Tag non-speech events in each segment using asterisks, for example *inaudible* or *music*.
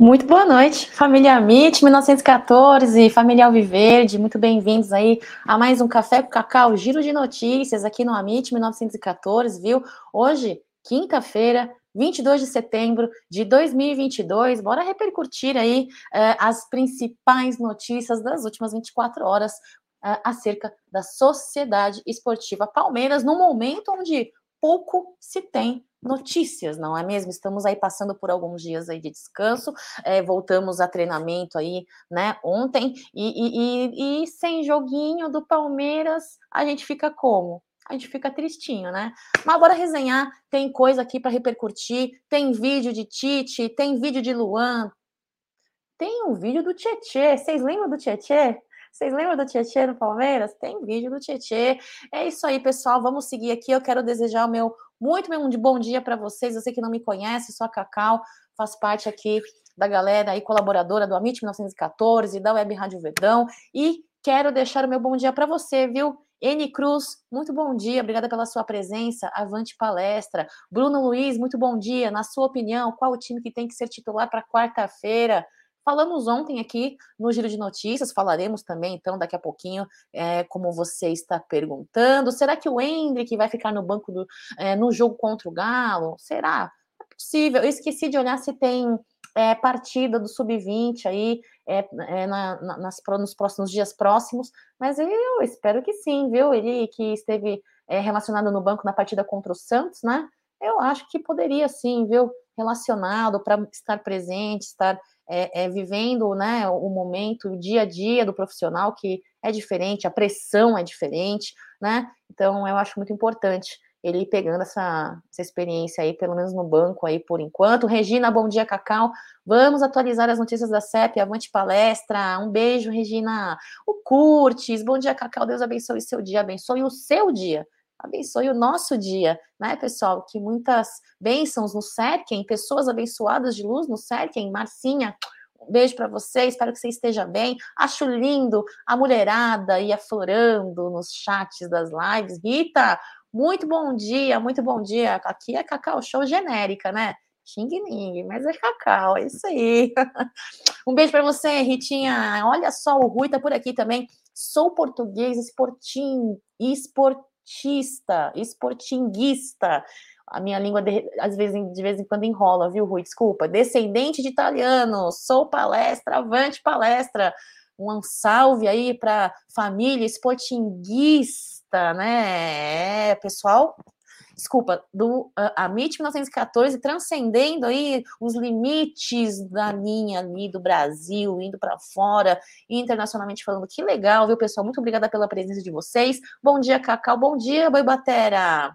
Muito boa noite, família MIT 1914, família Alviverde, muito bem-vindos aí a mais um Café com Cacau, giro de notícias aqui no Amit 1914, viu? Hoje, quinta-feira, 22 de setembro de 2022, bora repercutir aí uh, as principais notícias das últimas 24 horas uh, acerca da Sociedade Esportiva Palmeiras, no momento onde pouco se tem notícias, não é mesmo? Estamos aí passando por alguns dias aí de descanso, é, voltamos a treinamento aí, né, ontem, e, e, e, sem joguinho do Palmeiras, a gente fica como? A gente fica tristinho, né? Mas agora resenhar, tem coisa aqui para repercutir, tem vídeo de Tite, tem vídeo de Luan, tem um vídeo do Tietê, vocês lembram do Tietê? Vocês lembram do Tietê no Palmeiras? Tem vídeo do Tietê. É isso aí, pessoal. Vamos seguir aqui. Eu quero desejar o meu muito bem, de bom dia para vocês. Sei que não me conhece, sou a Cacau, faço parte aqui da galera aí, colaboradora do Amit 1914, da Web Rádio Verdão, e quero deixar o meu bom dia para você, viu? N Cruz, muito bom dia, obrigada pela sua presença. Avante palestra. Bruno Luiz, muito bom dia. Na sua opinião, qual o time que tem que ser titular para quarta-feira? Falamos ontem aqui no Giro de Notícias, falaremos também, então, daqui a pouquinho, é, como você está perguntando. Será que o Hendrick vai ficar no banco do, é, no jogo contra o Galo? Será? É possível. Eu esqueci de olhar se tem é, partida do Sub-20 aí é, é, na, na, nas, nos próximos dias próximos, mas eu espero que sim, viu? Ele que esteve é, relacionado no banco na partida contra o Santos, né? Eu acho que poderia sim, viu? Relacionado para estar presente, estar é, é, vivendo né, o momento, o dia a dia do profissional, que é diferente, a pressão é diferente, né? Então, eu acho muito importante ele pegando essa, essa experiência aí, pelo menos no banco aí por enquanto. Regina, bom dia, Cacau. Vamos atualizar as notícias da CEP, avante palestra. Um beijo, Regina. O Curtis, bom dia, Cacau. Deus abençoe seu dia, abençoe o seu dia abençoe o nosso dia, né, pessoal? Que muitas bênçãos nos cerquem, pessoas abençoadas de luz nos cerquem. Marcinha, um beijo para você, espero que você esteja bem. Acho lindo a mulherada e aflorando nos chats das lives. Rita, muito bom dia, muito bom dia. Aqui é Cacau Show genérica, né? Xing Ning, mas é Cacau, é isso aí. *laughs* Um beijo para você, Ritinha. Olha só, o Rui tá por aqui também. Sou português, esportim, esport esportista, esportinguista. A minha língua, de, às vezes, de vez em quando enrola, viu, Rui? Desculpa. Descendente de italiano, sou palestra, avante palestra. Um salve aí para família esportinguista, né? É, pessoal, desculpa, do a MIT 1914, transcendendo aí os limites da linha ali do Brasil, indo para fora, internacionalmente falando. Que legal, viu, pessoal? Muito obrigada pela presença de vocês. Bom dia, Cacau. Bom dia, Boibatera.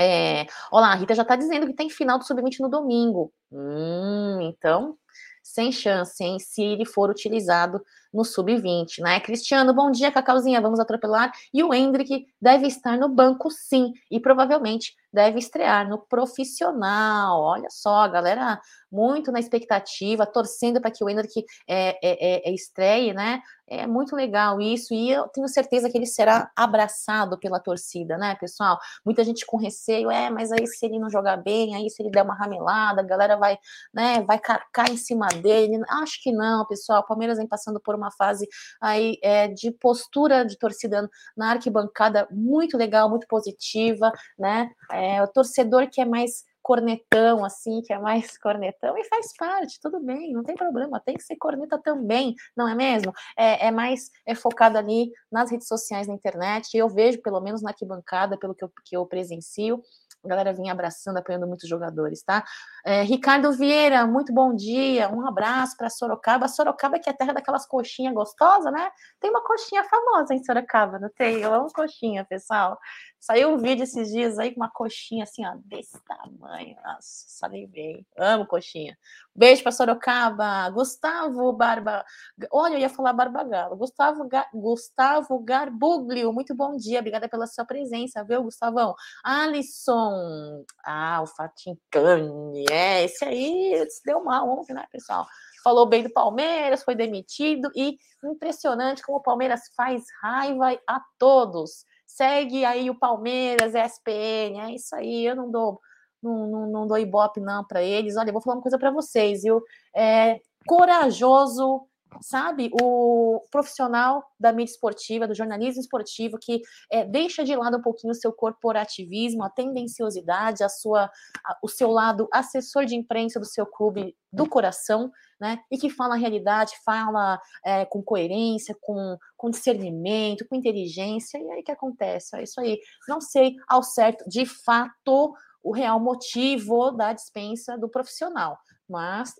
É, olá, a Rita já está dizendo que tem final do Sub-20 no domingo. Hum, então, sem chance, hein? Se ele for utilizado no sub-20, né? Cristiano, bom dia, Cacauzinha, vamos atropelar. E o Hendrick deve estar no banco, sim, e provavelmente deve estrear no profissional. Olha só, galera, muito na expectativa, torcendo para que o Hendrick é, é, é, é, estreie, né? É muito legal isso, e eu tenho certeza que ele será abraçado pela torcida, né, pessoal? Muita gente com receio, é, mas aí se ele não jogar bem, aí se ele der uma ramelada, a galera vai, né, vai carcar em cima dele. Acho que não, pessoal. O Palmeiras vem passando por uma fase aí é, de postura de torcida na arquibancada muito legal, muito positiva, né? É, o torcedor que é mais cornetão, assim, que é mais *laughs* cornetão, e faz parte, tudo bem, não tem problema, tem que ser corneta também, não é mesmo? É, é mais é focado ali nas redes sociais, na internet, eu vejo, pelo menos na arquibancada, pelo que eu, que eu presencio, a galera vinha abraçando, apoiando muitos jogadores, tá? É, Ricardo Vieira, muito bom dia, um abraço para Sorocaba. Sorocaba que é a terra daquelas coxinhas gostosas, né? Tem uma coxinha famosa em Sorocaba, não tem? Eu amo coxinha, pessoal. Saiu um vídeo esses dias aí com uma coxinha assim, ó, desse tamanho. Nossa, salivei. Amo coxinha. Beijo para Sorocaba. Gustavo Barba. Olha, eu ia falar Barbagalo. Gustavo, Ga... Gustavo Garbuglio, muito bom dia. Obrigada pela sua presença, viu, Gustavão? Alisson. Ah, o Fatincani. É, esse aí se deu mal ontem, né, pessoal? falou bem do Palmeiras, foi demitido e impressionante como o Palmeiras faz raiva a todos. Segue aí o Palmeiras, ESPN, é isso aí, eu não dou não, não, não dou ibope não para eles. Olha, eu vou falar uma coisa para vocês, viu? É, corajoso, sabe, o profissional da mídia esportiva, do jornalismo esportivo, que é, deixa de lado um pouquinho o seu corporativismo, a tendenciosidade, a sua, a, o seu lado assessor de imprensa do seu clube do coração, né, e que fala a realidade, fala é, com coerência, com, com discernimento, com inteligência, e aí que acontece? É isso aí. Não sei ao certo, de fato, o real motivo da dispensa do profissional, mas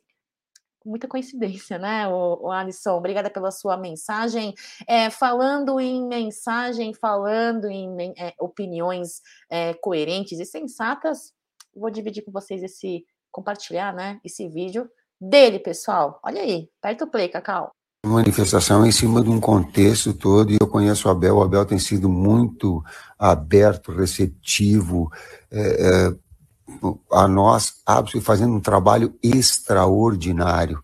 muita coincidência, né, o, Alisson? Obrigada pela sua mensagem. É, falando em mensagem, falando em é, opiniões é, coerentes e sensatas, vou dividir com vocês esse, compartilhar, né, esse vídeo dele, pessoal. Olha aí, aperta o play, Cacau. Manifestação em cima de um contexto todo, e eu conheço o Abel, o Abel tem sido muito aberto, receptivo, é, é a nós, fazendo um trabalho extraordinário.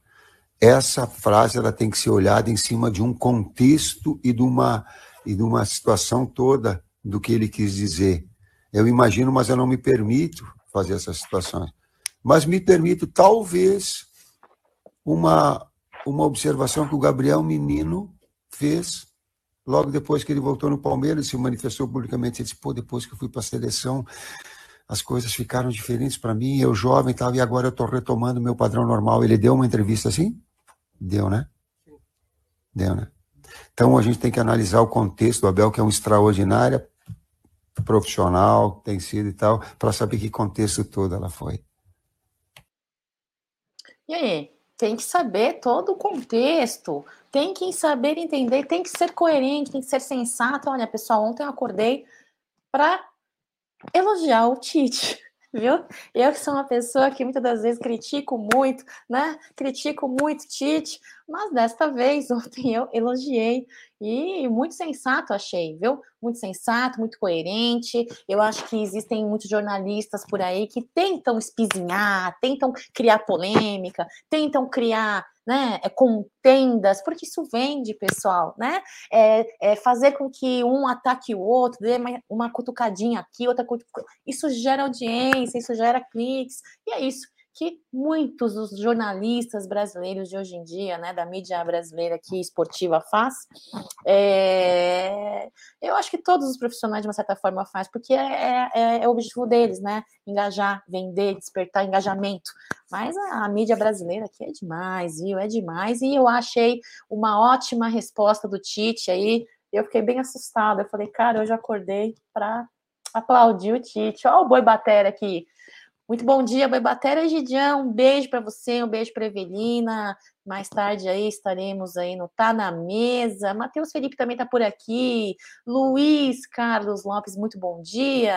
Essa frase ela tem que ser olhada em cima de um contexto e de uma, e de uma situação toda do que ele quis dizer. Eu imagino, mas eu não me permito fazer essas situações. Mas me permito, talvez, uma, uma observação que o Gabriel Menino fez logo depois que ele voltou no Palmeiras, se manifestou publicamente. Ele disse: pô, depois que eu fui para a seleção, as coisas ficaram diferentes para mim, eu jovem tal, e agora eu estou retomando meu padrão normal. Ele deu uma entrevista assim? Deu, né? Deu, né? Então a gente tem que analisar o contexto do Abel, que é um extraordinário profissional, tem sido e tal, para saber que contexto todo ela foi. E aí? Tem que saber todo o contexto, tem que saber entender, tem que ser coerente, tem que ser sensato. Olha, pessoal, ontem eu acordei para elogiar o Tite, *laughs* viu? Eu que sou uma pessoa que muitas das vezes critico muito, né? Critico muito Tite, mas desta vez, *laughs* ontem eu elogiei e muito sensato achei, viu? Muito sensato, muito coerente. Eu acho que existem muitos jornalistas por aí que tentam espizinhar, tentam criar polêmica, tentam criar né, é, contendas, porque isso vende, pessoal, né? É, é fazer com que um ataque o outro, dê uma, uma cutucadinha aqui, outra cutucadinha. Isso gera audiência, isso gera cliques, e é isso que muitos dos jornalistas brasileiros de hoje em dia, né, da mídia brasileira que esportiva faz, é, eu acho que todos os profissionais de uma certa forma faz, porque é, é, é o objetivo deles, né, engajar, vender, despertar engajamento. Mas a, a, mídia brasileira aqui é demais, viu? É demais. E eu achei uma ótima resposta do Tite aí. Eu fiquei bem assustada. Eu falei, cara, eu já acordei para aplaudir o Tite. Olha o boi batera aqui muito bom dia, Boibatera Gidião. Um beijo para você, um beijo para Evelina. Mais tarde aí estaremos aí no Tá na Mesa. Matheus Felipe também está por aqui. Luiz Carlos Lopes, muito bom dia.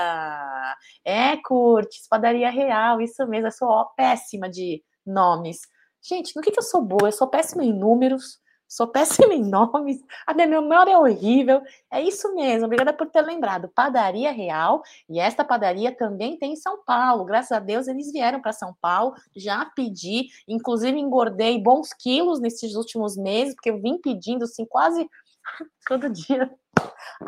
É, Curtis, Padaria Real, isso mesmo. Eu sou péssima de nomes. Gente, no que, que eu sou boa? Eu sou péssima em números sou péssima em nomes, a minha memória é horrível. É isso mesmo, obrigada por ter lembrado. Padaria Real, e esta padaria também tem em São Paulo. Graças a Deus eles vieram para São Paulo, já pedi, inclusive engordei bons quilos nesses últimos meses, porque eu vim pedindo assim quase *laughs* todo dia.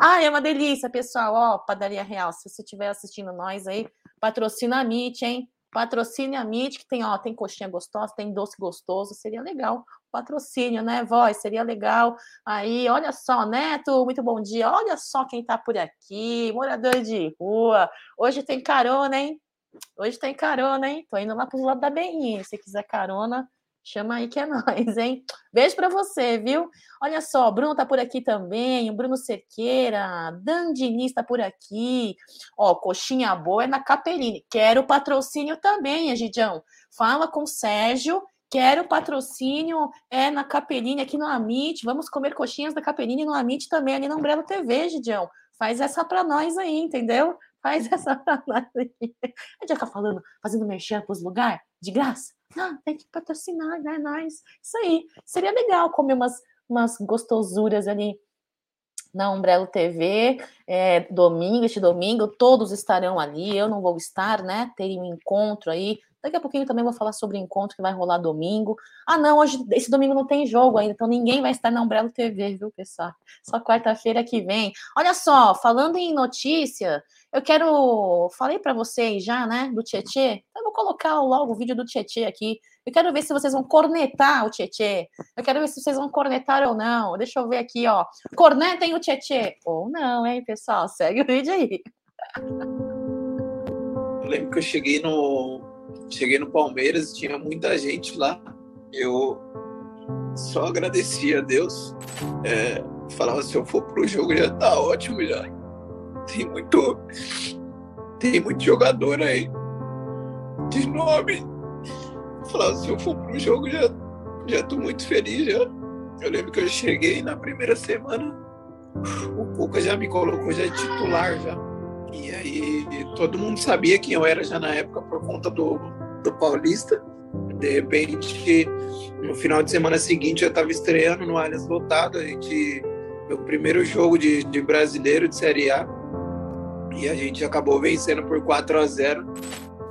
Ah, é uma delícia, pessoal. Ó, Padaria Real, se você estiver assistindo nós aí, patrocina a MIT, hein? Patrocine a MIT, que tem, ó, tem coxinha gostosa, tem doce gostoso, seria legal. Patrocínio, né, voz? Seria legal. Aí, olha só, Neto, muito bom dia. Olha só quem tá por aqui, morador de rua. Hoje tem carona, hein? Hoje tem carona, hein? Tô indo lá pro lado da BI. Se quiser carona, Chama aí que é *laughs* nós, hein? Beijo para você, viu? Olha só, Bruno tá por aqui também, o Bruno Cerqueira, Dandini está por aqui. Ó, coxinha boa é na Capeline. Quero patrocínio também, Egidião. Fala com o Sérgio. Quero patrocínio é na Capeline aqui no Amit. Vamos comer coxinhas da Capeline no Amit também ali no Umbrella TV, Gidião. Faz essa para nós aí, entendeu? Faz essa *laughs* pra nós aí. A gente tá falando, fazendo merchan pros lugares de graça. Ah, tem que patrocinar, né? Nós. Isso aí. Seria legal comer umas, umas gostosuras ali na Umbrella TV, é, domingo, este domingo, todos estarão ali, eu não vou estar, né? Terem um encontro aí Daqui a pouquinho também vou falar sobre o encontro que vai rolar domingo. Ah, não, hoje, esse domingo não tem jogo ainda, então ninguém vai estar na Umbrella TV, viu, pessoal? Só quarta-feira que vem. Olha só, falando em notícia, eu quero. Falei para vocês já, né, do Tietê. Então eu vou colocar logo o vídeo do Tietê aqui. Eu quero ver se vocês vão cornetar o Tietê. Eu quero ver se vocês vão cornetar ou não. Deixa eu ver aqui, ó. Cornetem o Tietê. Ou não, hein, pessoal? Segue o vídeo aí. Eu lembro que eu cheguei no, cheguei no Palmeiras, tinha muita gente lá. Eu só agradecia a Deus. É, falava, se eu for pro jogo já tá ótimo já. Tem muito. Tem muito jogador aí. De nome. Falava, se eu for pro jogo já, já tô muito feliz já. Eu lembro que eu cheguei na primeira semana, o Cuca já me colocou já titular já. E aí todo mundo sabia quem eu era já na época por conta do, do Paulista. De repente, no final de semana seguinte, eu estava estreando no Allianz lotado. A gente, meu primeiro jogo de, de brasileiro de Série A. E a gente acabou vencendo por 4 a 0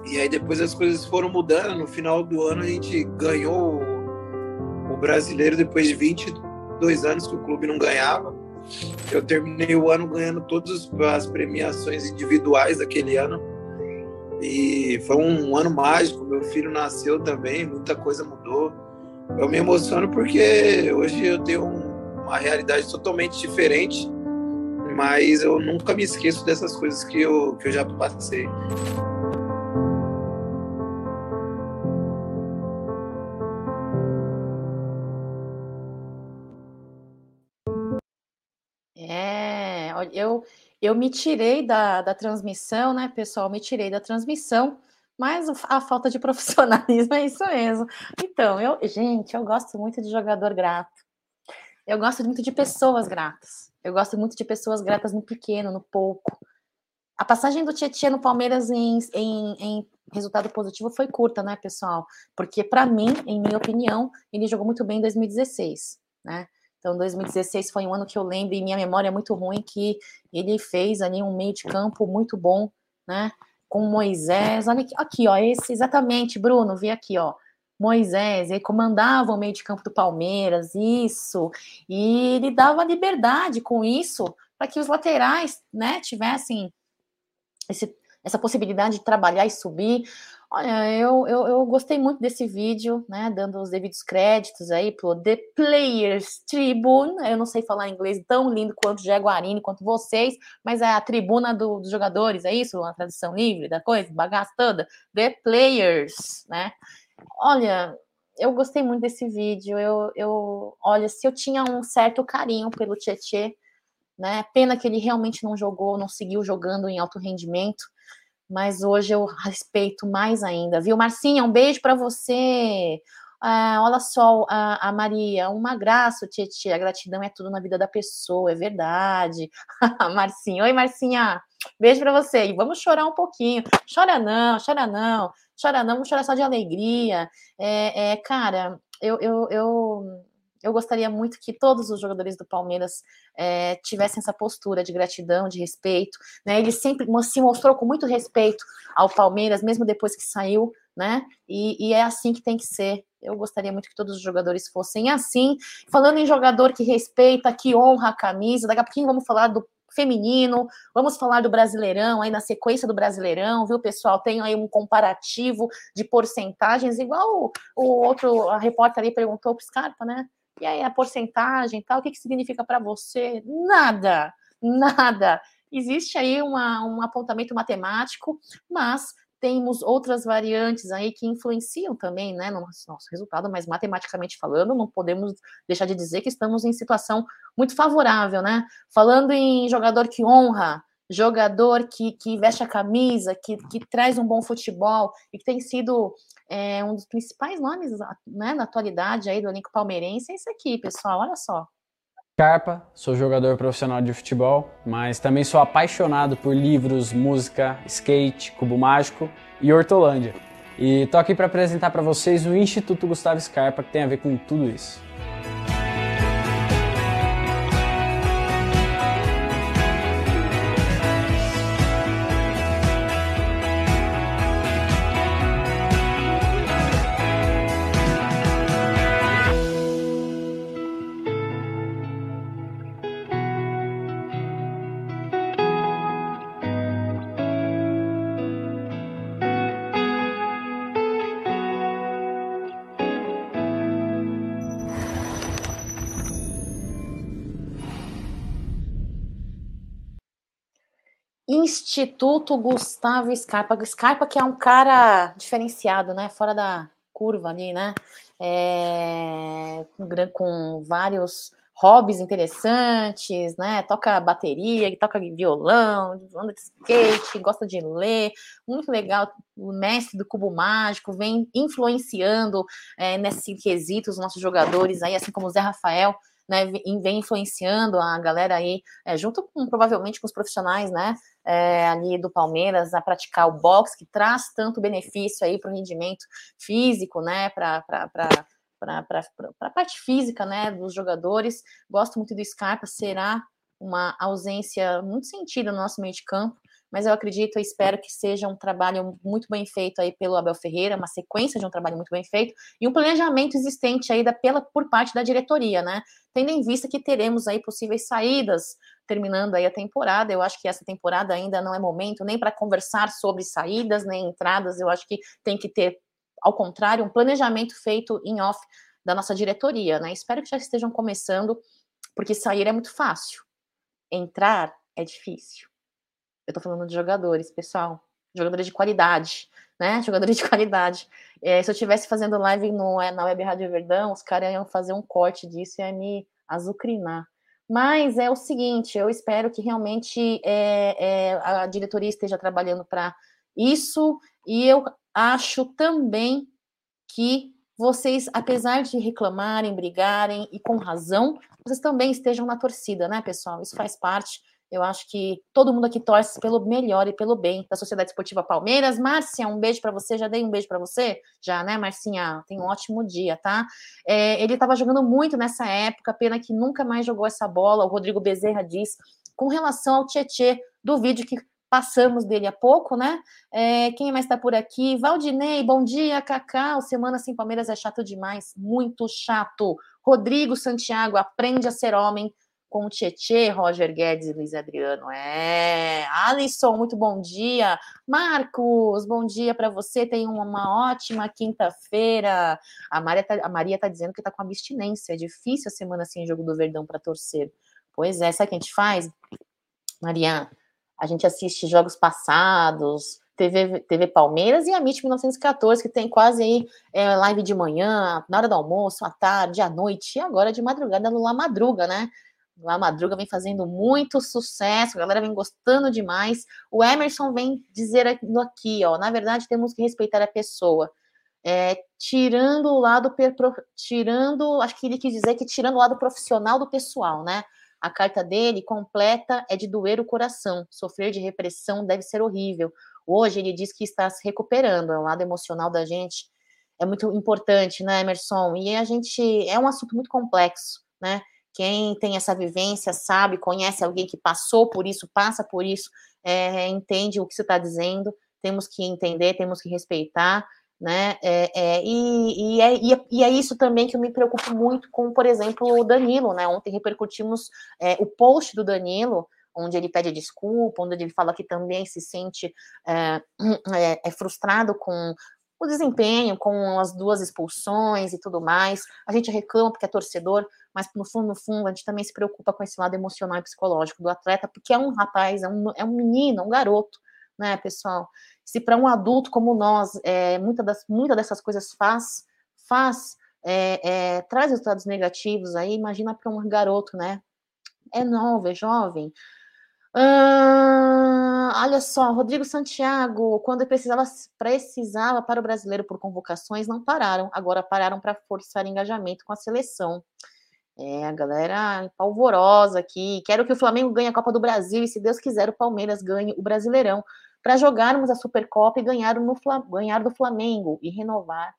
E aí depois as coisas foram mudando. No final do ano a gente ganhou o, o brasileiro depois de 22 anos que o clube não ganhava. Eu terminei o ano ganhando todas as premiações individuais daquele ano. E foi um ano mágico. Meu filho nasceu também, muita coisa mudou. Eu me emociono porque hoje eu tenho uma realidade totalmente diferente, mas eu nunca me esqueço dessas coisas que eu, que eu já passei. eu, eu me tirei da, da transmissão, né, pessoal? Me tirei da transmissão, mas a falta de *laughs* profissionalismo é isso mesmo. Então, eu, gente, eu gosto muito de jogador grato. Eu gosto muito de pessoas gratas. Eu gosto muito de pessoas gratas no pequeno, no pouco. A passagem do Tietchan no Palmeiras em, em, em, resultado positivo foi curta, né, pessoal? Porque, para mim, em minha opinião, ele jogou muito bem em 2016, né? Então, 2016 foi um ano que eu lembro, e minha memória é muito ruim, que ele fez ali um meio de campo muito bom, né? Com Moisés. Olha aqui, aqui ó, esse exatamente, Bruno, vi aqui, ó. Moisés, ele comandava o meio de campo do Palmeiras, isso, e ele dava liberdade com isso para que os laterais, né, tivessem esse, essa possibilidade de trabalhar e subir. Olha, eu, eu, eu, gostei muito desse vídeo, né? Dando os devidos créditos aí pro The Players Tribune. Eu não sei falar inglês tão lindo quanto Jaguarine, quanto vocês, mas é a tribuna do, dos jogadores, é isso? A tradução livre da coisa, bagaça toda. The Players, né? Olha, eu gostei muito desse vídeo. Eu, eu, olha, se eu tinha um certo carinho pelo Tietê, né? Pena que ele realmente não jogou, não seguiu jogando em alto rendimento mas hoje eu respeito mais ainda, viu? Marcinha, um beijo para você. Ah, olha só, a, a, Maria, uma graça, Tietchan, a gratidão é tudo na vida da pessoa, é verdade. *laughs* Marcinha, oi Marcinha, beijo para você. E vamos chorar um pouquinho. Chora não, chora não, chora não, vamos chorar só de alegria. É, é cara, eu, eu, eu eu gostaria muito que todos os jogadores do Palmeiras é, tivessem essa postura de gratidão, de respeito. Né? Ele sempre se mostrou com muito respeito ao Palmeiras, mesmo depois que saiu, né? E, e, é assim que tem que ser. Eu gostaria muito que todos os jogadores fossem assim. Falando em jogador que respeita, que honra a camisa, daqui a pouquinho vamos falar do feminino, vamos falar do Brasileirão, aí na sequência do Brasileirão, viu, pessoal? Tem aí um comparativo de porcentagens, igual o, o outro, a repórter ali perguntou para o Scarpa, né? E aí a porcentagem tal, o que, que significa para você? Nada, nada. Existe aí uma, um apontamento matemático, mas temos outras variantes aí que influenciam também né, no nosso, resultado, mas matematicamente falando, não podemos deixar de dizer que estamos em situação muito favorável, né? Falando em jogador que honra, jogador que, que veste a camisa, que, que traz um bom futebol e que tem sido é, um dos principais nomes né, na atualidade aí do elenco palmeirense é esse aqui, pessoal, olha só. Carpa, sou jogador profissional de futebol, mas também sou apaixonado por livros, música, skate, cubo mágico e hortolândia. E tô aqui para apresentar para vocês o Instituto Gustavo Scarpa, que tem a ver com tudo isso. Instituto Gustavo Scarpa. Scarpa que é um cara diferenciado, né? Fora da curva ali, né? É, com, com vários hobbies interessantes, né? Toca bateria, toca violão, anda de skate, gosta de ler, muito legal. O mestre do cubo mágico vem influenciando é, nesses quesitos os nossos jogadores aí, assim como o Zé Rafael, né? Vem influenciando a galera aí, é, junto com provavelmente com os profissionais, né? É, ali do Palmeiras a praticar o boxe que traz tanto benefício aí para o rendimento físico, né? Para a parte física né, dos jogadores. Gosto muito do Scarpa, será uma ausência muito sentida no nosso meio de campo, mas eu acredito e espero que seja um trabalho muito bem feito aí pelo Abel Ferreira, uma sequência de um trabalho muito bem feito e um planejamento existente aí da, pela, por parte da diretoria, né? Tendo em vista que teremos aí possíveis saídas terminando aí a temporada. Eu acho que essa temporada ainda não é momento nem para conversar sobre saídas nem entradas. Eu acho que tem que ter ao contrário, um planejamento feito em off da nossa diretoria, né? Espero que já estejam começando, porque sair é muito fácil. Entrar é difícil. Eu tô falando de jogadores, pessoal. Jogadores de qualidade, né? *laughs* Jogadores de qualidade. É, se eu estivesse fazendo live no, é, na Web Rádio Verdão, os caras iam fazer um corte disso e ia me azucrinar. Mas é o seguinte, eu espero que realmente é, é, a diretoria esteja trabalhando para isso, e eu acho também que vocês, apesar de reclamarem, brigarem e com razão, vocês também estejam na torcida, né, pessoal? Isso faz parte. Eu acho que todo mundo aqui torce pelo melhor e pelo bem da Sociedade Esportiva Palmeiras. Márcia, um beijo para você. Já dei um beijo para você? Já, né, Marcinha? Tem um ótimo dia, tá? É, ele estava jogando muito nessa época, pena que nunca mais jogou essa bola. O Rodrigo Bezerra diz com relação ao Tietê do vídeo que passamos dele há pouco, né? É, quem mais está por aqui? Valdinei, bom dia, Cacau. Semana sem Palmeiras é chato demais, muito chato. Rodrigo Santiago, aprende a ser homem com o Tietê, Roger Guedes e Luiz Adriano. É, Alisson, muito bom dia. Marcos, bom dia para você. Tenha uma ótima quinta-feira. A Maria tá, a Maria tá dizendo que está com abstinência. É difícil a semana sem jogo do Verdão para torcer. Pois é, sabe o que a gente faz, Maria? a gente assiste jogos passados, TV, TV Palmeiras e a MIT 1914, que tem quase aí é, live de manhã, na hora do almoço, à tarde, à noite, e agora de madrugada no La Madruga, né? La Madruga vem fazendo muito sucesso, a galera vem gostando demais. O Emerson vem dizer aqui, ó, na verdade temos que respeitar a pessoa. É, tirando o lado, tirando, acho que ele quis dizer que tirando o lado profissional do pessoal, né? A carta dele completa é de doer o coração. Sofrer de repressão deve ser horrível. Hoje ele diz que está se recuperando. É o lado emocional da gente é muito importante, né, Emerson? E a gente é um assunto muito complexo, né? Quem tem essa vivência sabe, conhece alguém que passou por isso, passa por isso, é, entende o que você está dizendo. Temos que entender, temos que respeitar né? É, é, e, e, é, e, é, isso também que eu me preocupo muito com, por exemplo, o Danilo, né? Ontem repercutimos é, o post do Danilo, onde ele pede desculpa, onde ele fala que também se sente é, *clears throat* é, é, frustrado com o desempenho, com as duas expulsões e tudo mais. A gente reclama porque é torcedor, mas no fundo, no fundo, a gente também se preocupa com esse lado emocional e psicológico do atleta, porque é um rapaz, é um, é um menino, um garoto, né, pessoal? Se para um adulto como nós, é, muita, das, muita dessas coisas faz, faz é, é, traz resultados negativos aí, imagina para um garoto, né? É novo, é jovem. Olha só, Rodrigo Santiago, quando precisava, precisava para o brasileiro por convocações, não pararam, agora pararam para forçar engajamento com a seleção. É, a galera palvorosa aqui. Quero que o Flamengo ganhe a Copa do Brasil e, se Deus quiser, o Palmeiras ganhe o Brasileirão para jogarmos a Supercopa e ganhar, no, ganhar do Flamengo e renovar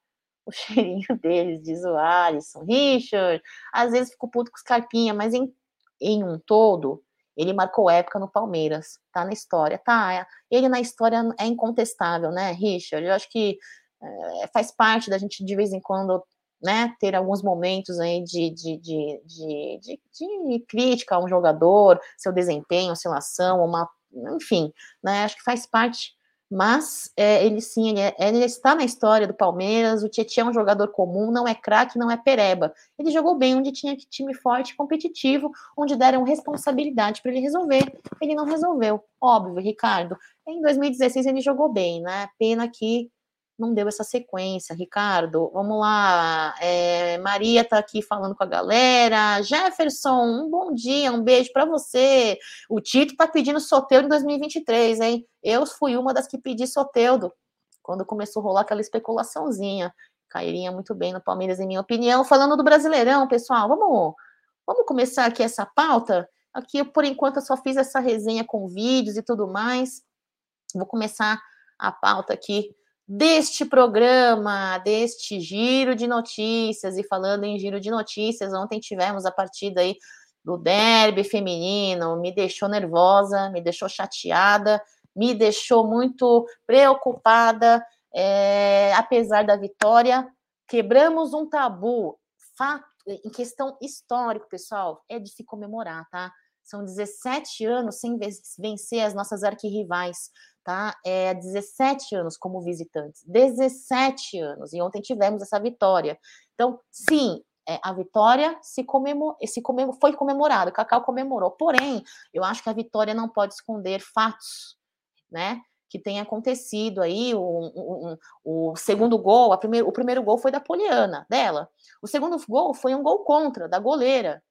o *laughs* cheirinho deles, diz o Alisson. Richard, às vezes fico puto com os Carpinha, mas em, em um todo, ele marcou época no Palmeiras, tá na história, tá? É, ele na história é incontestável, né, Richard? Eu acho que é, faz parte da gente de vez em quando né, ter alguns momentos aí de, de, de, de, de, crítica a um jogador, seu desempenho, sua ação, uma enfim, né? Acho que faz parte, mas é, ele sim, ele, é, ele, está na história do Palmeiras. O Tietchan é um jogador comum, não é craque, não é pereba. Ele jogou bem onde tinha time forte, competitivo, onde deram responsabilidade para ele resolver. Ele não resolveu, óbvio, Ricardo. Em 2016 ele jogou bem, né? Pena que não deu essa sequência, Ricardo. Vamos lá. É, Maria está aqui falando com a galera. Jefferson, um bom dia, um beijo para você. O Tito está pedindo Soteudo em 2023, hein? Eu fui uma das que pedi Soteudo quando começou a rolar aquela especulaçãozinha. Cairia muito bem no Palmeiras, em minha opinião. Falando do Brasileirão, pessoal, vamos, vamos começar aqui essa pauta. Aqui, por enquanto, eu só fiz essa resenha com vídeos e tudo mais. Vou começar a pauta aqui deste programa, deste giro de notícias. E falando em giro de notícias, ontem tivemos a partida aí do derby feminino, me deixou nervosa, me deixou chateada, me deixou muito preocupada, é, apesar da vitória. Quebramos um tabu, fato, em questão histórica, pessoal, é de se comemorar, tá? São 17 anos sem vencer as nossas arquirrivais tá? É 17 anos como visitantes, 17 anos, e ontem tivemos essa vitória. Então, sim, é, a vitória se, comemor, se comemor, foi comemorada, o Cacau comemorou, porém, eu acho que a vitória não pode esconder fatos, né? Que tem acontecido aí, o, o, o, o segundo gol, a primeiro, o primeiro gol foi da Poliana, dela. O segundo gol foi um gol contra, da goleira,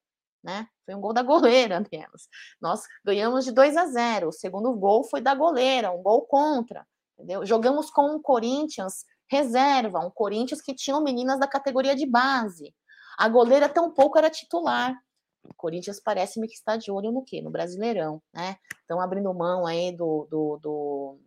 né? Foi um gol da goleira *laughs* apenas. Nós ganhamos de 2 a 0. O segundo gol foi da goleira, um gol contra. Entendeu? Jogamos com um Corinthians reserva, um Corinthians que tinha meninas da categoria de base. A goleira tampouco era titular. O Corinthians parece-me que está de olho no quê? No Brasileirão, né? Estão abrindo mão aí do, do, do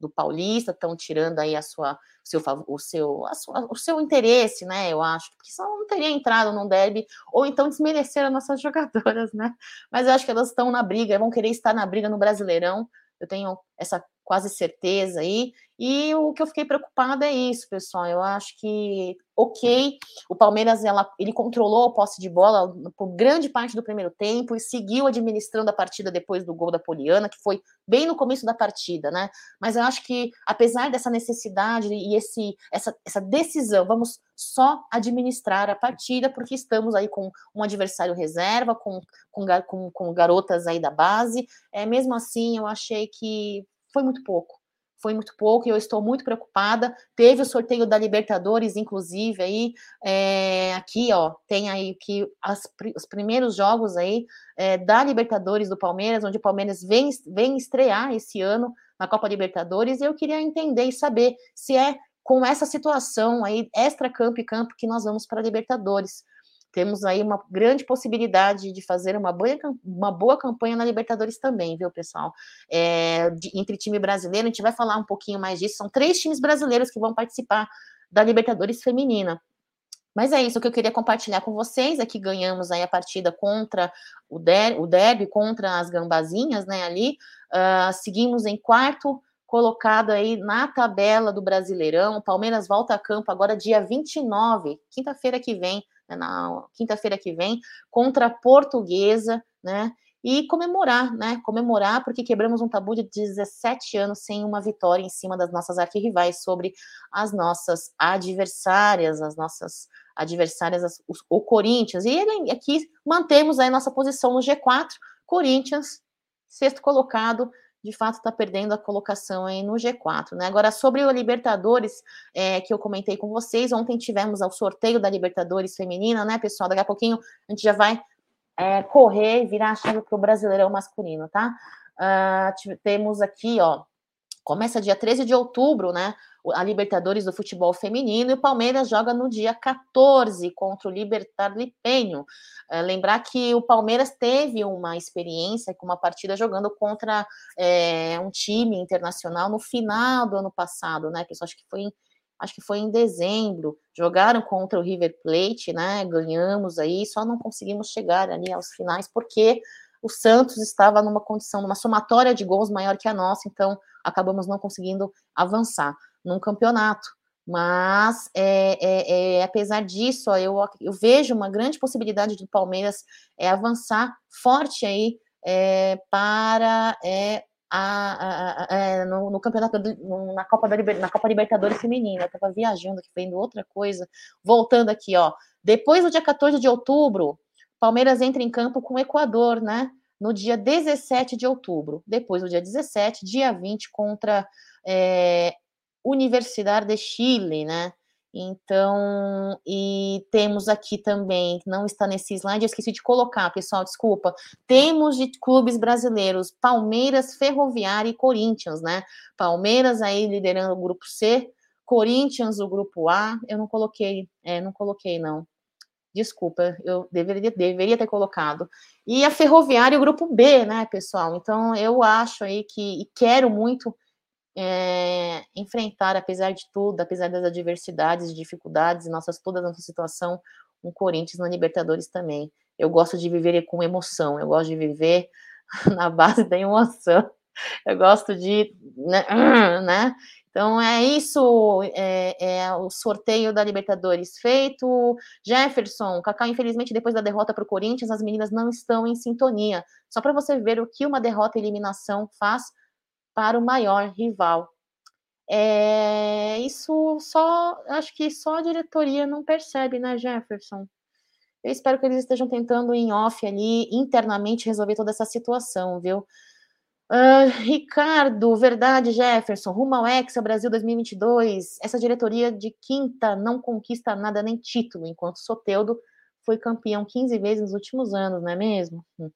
do Paulista, estão tirando aí a sua, seu, o, seu, sua, o seu interesse, né? Eu acho, porque senão não teria entrado no derby, ou então desmereceram nossas *laughs* jogadoras, né? Mas eu acho que elas estão na briga, vão querer estar na briga no Brasileirão. Eu tenho essa quase certeza aí. E o que eu fiquei preocupada é isso, pessoal. Eu acho que, ok, o Palmeiras ela, ele controlou a posse de bola por grande parte do primeiro tempo e seguiu administrando a partida depois do gol da Poliana, que foi bem no começo da partida, né? Mas eu acho que, apesar dessa necessidade e esse, essa, essa decisão, vamos só administrar a partida, porque estamos aí com um adversário reserva, com, com, com, com garotas aí da base. É, mesmo assim, eu achei que foi muito pouco. Foi muito pouco e eu estou muito preocupada. Teve o sorteio da Libertadores, inclusive, aí, é, aqui, ó, tem aí que as, os primeiros jogos aí é, da Libertadores do Palmeiras, onde o Palmeiras vem, vem estrear esse ano na Copa Libertadores, e eu queria entender e saber se é com essa situação aí, extra-campo e campo, que nós vamos para a Libertadores. Temos aí uma grande possibilidade de fazer uma boa, uma boa campanha na Libertadores também, viu, pessoal? É, de, entre time brasileiro, a gente vai falar um pouquinho mais disso. São três times brasileiros que vão participar da Libertadores Feminina. Mas é isso que eu queria compartilhar com vocês. Aqui é ganhamos aí a partida contra o, der, o derby, contra as gambazinhas, né? Ali. Uh, seguimos em quarto colocado aí na tabela do Brasileirão. O Palmeiras volta a campo agora dia 29, quinta-feira que vem, na quinta-feira que vem, contra a Portuguesa, né? E comemorar, né? Comemorar, porque quebramos um tabu de 17 anos sem uma vitória em cima das nossas arquirrivais sobre as nossas adversárias, as nossas adversárias, as, o, Corinthians. E aqui mantemos aí nossa posição no G4, Corinthians, sexto colocado, de fato está perdendo a colocação aí no G4, né? Agora, sobre o Libertadores, é, que eu comentei com vocês, ontem tivemos o sorteio da Libertadores feminina, né, pessoal? Daqui a pouquinho a gente já vai é, correr e virar a chave para o Brasileirão masculino, tá? Uh, temos aqui, ó, começa dia 13 de outubro, né? a Libertadores do futebol feminino e o Palmeiras joga no dia 14 contra o Libertar Lipenho. É, lembrar que o Palmeiras teve uma experiência com uma partida jogando contra é, um time internacional no final do ano passado, né? Pessoal, acho que foi em, acho que foi em dezembro. Jogaram contra o River Plate, né? Ganhamos aí, só não conseguimos chegar ali aos finais porque o Santos estava numa condição, numa somatória de gols maior que a nossa, então acabamos não conseguindo avançar num campeonato. Mas, é, é, é, apesar disso, ó, eu, eu vejo uma grande possibilidade do Palmeiras é, avançar forte aí é, para é, a, a, a, no, no, campeonato no, na Copa da na Copa Libertadores feminina. Eu tava viajando aqui, vendo outra coisa. Voltando aqui, ó. Depois do dia 14 de outubro, Palmeiras entra em campo com o Equador, né? No dia 17 de outubro. Depois, do dia 17, dia 20, contra é, Universidade de Chile, né? Então, e temos aqui também, não está nesse slide, eu esqueci de colocar, pessoal, desculpa. Temos de clubes brasileiros Palmeiras, Ferroviária e Corinthians, né? Palmeiras aí liderando o grupo C, Corinthians o grupo A. Eu não coloquei, é, não coloquei, não. Desculpa, eu deveria, deveria ter colocado. E a Ferroviária o grupo B, né, pessoal? Então, eu acho aí que, e quero muito é, enfrentar, apesar de tudo, apesar das adversidades, dificuldades, nossas toda a nossa situação, um Corinthians na Libertadores também. Eu gosto de viver com emoção, eu gosto de viver *laughs* na base da emoção. Eu gosto de, né, *clears throat* né? Então é isso, é, é, o sorteio da Libertadores feito. Jefferson, Cacau, infelizmente, depois da derrota para o Corinthians, as meninas não estão em sintonia. Só para você ver o que uma derrota e eliminação faz para o maior rival. É, isso só, acho que só a diretoria não percebe, né, Jefferson? Eu espero que eles estejam tentando em off ali, internamente, resolver toda essa situação, viu? Uh, Ricardo, verdade, Jefferson, rumo ao Hexa Brasil 2022. Essa diretoria de quinta não conquista nada, nem título, enquanto Soteudo foi campeão 15 vezes nos últimos anos, não é mesmo? Hum.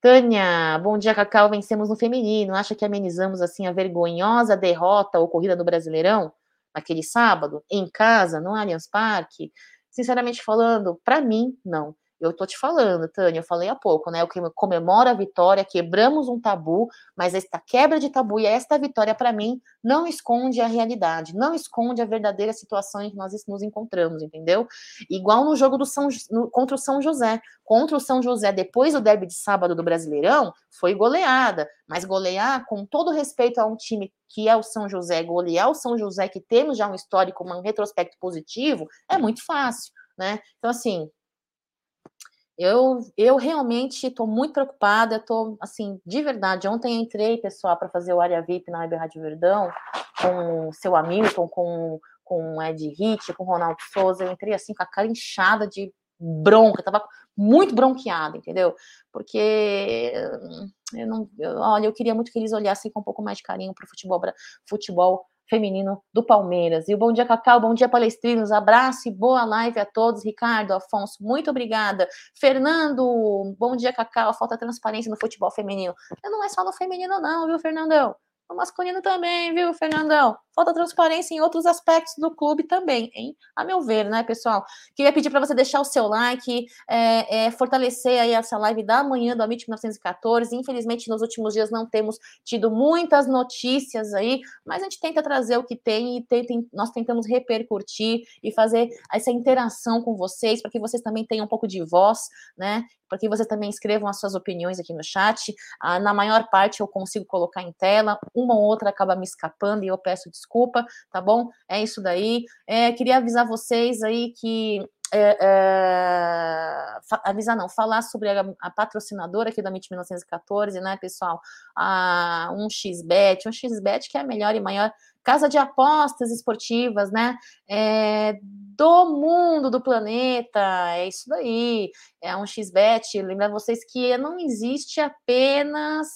Tânia, bom dia, Cacau. Vencemos no feminino. Acha que amenizamos assim a vergonhosa derrota ocorrida no Brasileirão naquele sábado, em casa, no Allianz Parque? Sinceramente falando, para mim, não. Eu tô te falando, Tânia, eu falei há pouco, né? Eu comemoro a vitória, quebramos um tabu, mas esta quebra de tabu e esta vitória, para mim, não esconde a realidade, não esconde a verdadeira situação em que nós nos encontramos, entendeu? Igual no jogo do São, no, contra o São José. Contra o São José, depois do derby de sábado do Brasileirão, foi goleada, mas golear, com todo respeito a um time que é o São José, golear o São José, que temos já um histórico, um retrospecto positivo, é muito fácil, né? Então, assim, eu, eu realmente estou muito preocupada, estou, assim, de verdade, ontem entrei, pessoal, para fazer o área VIP na Web Rádio Verdão, com o seu Hamilton, com, com o Ed Hit, com o Ronaldo Souza, eu entrei, assim, com a cara inchada de bronca, estava muito bronqueada, entendeu? Porque eu não, eu, olha, eu queria muito que eles olhassem com um pouco mais de carinho para o futebol, futebol feminino do Palmeiras. E o Bom Dia Cacau, bom dia palestrinos, abraço e boa live a todos. Ricardo, Afonso, muito obrigada. Fernando, bom dia Cacau, falta transparência no futebol feminino. Não é só no feminino não, viu, Fernandão? O masculino também, viu, Fernandão? Falta transparência em outros aspectos do clube também, hein? A meu ver, né, pessoal? Queria pedir para você deixar o seu like, é, é, fortalecer aí essa live da manhã do Amit 1914. Infelizmente, nos últimos dias não temos tido muitas notícias aí, mas a gente tenta trazer o que tem e tenta, nós tentamos repercutir e fazer essa interação com vocês, para que vocês também tenham um pouco de voz, né? Para que vocês também escrevam as suas opiniões aqui no chat. Ah, na maior parte eu consigo colocar em tela, uma ou outra acaba me escapando e eu peço desculpa, tá bom? É isso daí. É, queria avisar vocês aí que é, é, avisar não, falar sobre a, a, patrocinadora aqui da MIT 1914, né, pessoal? A, um XBET, um XBET que é a melhor e maior casa de apostas esportivas, né? É, do mundo, do planeta, é isso daí. É um XBET. Lembra vocês que não existe apenas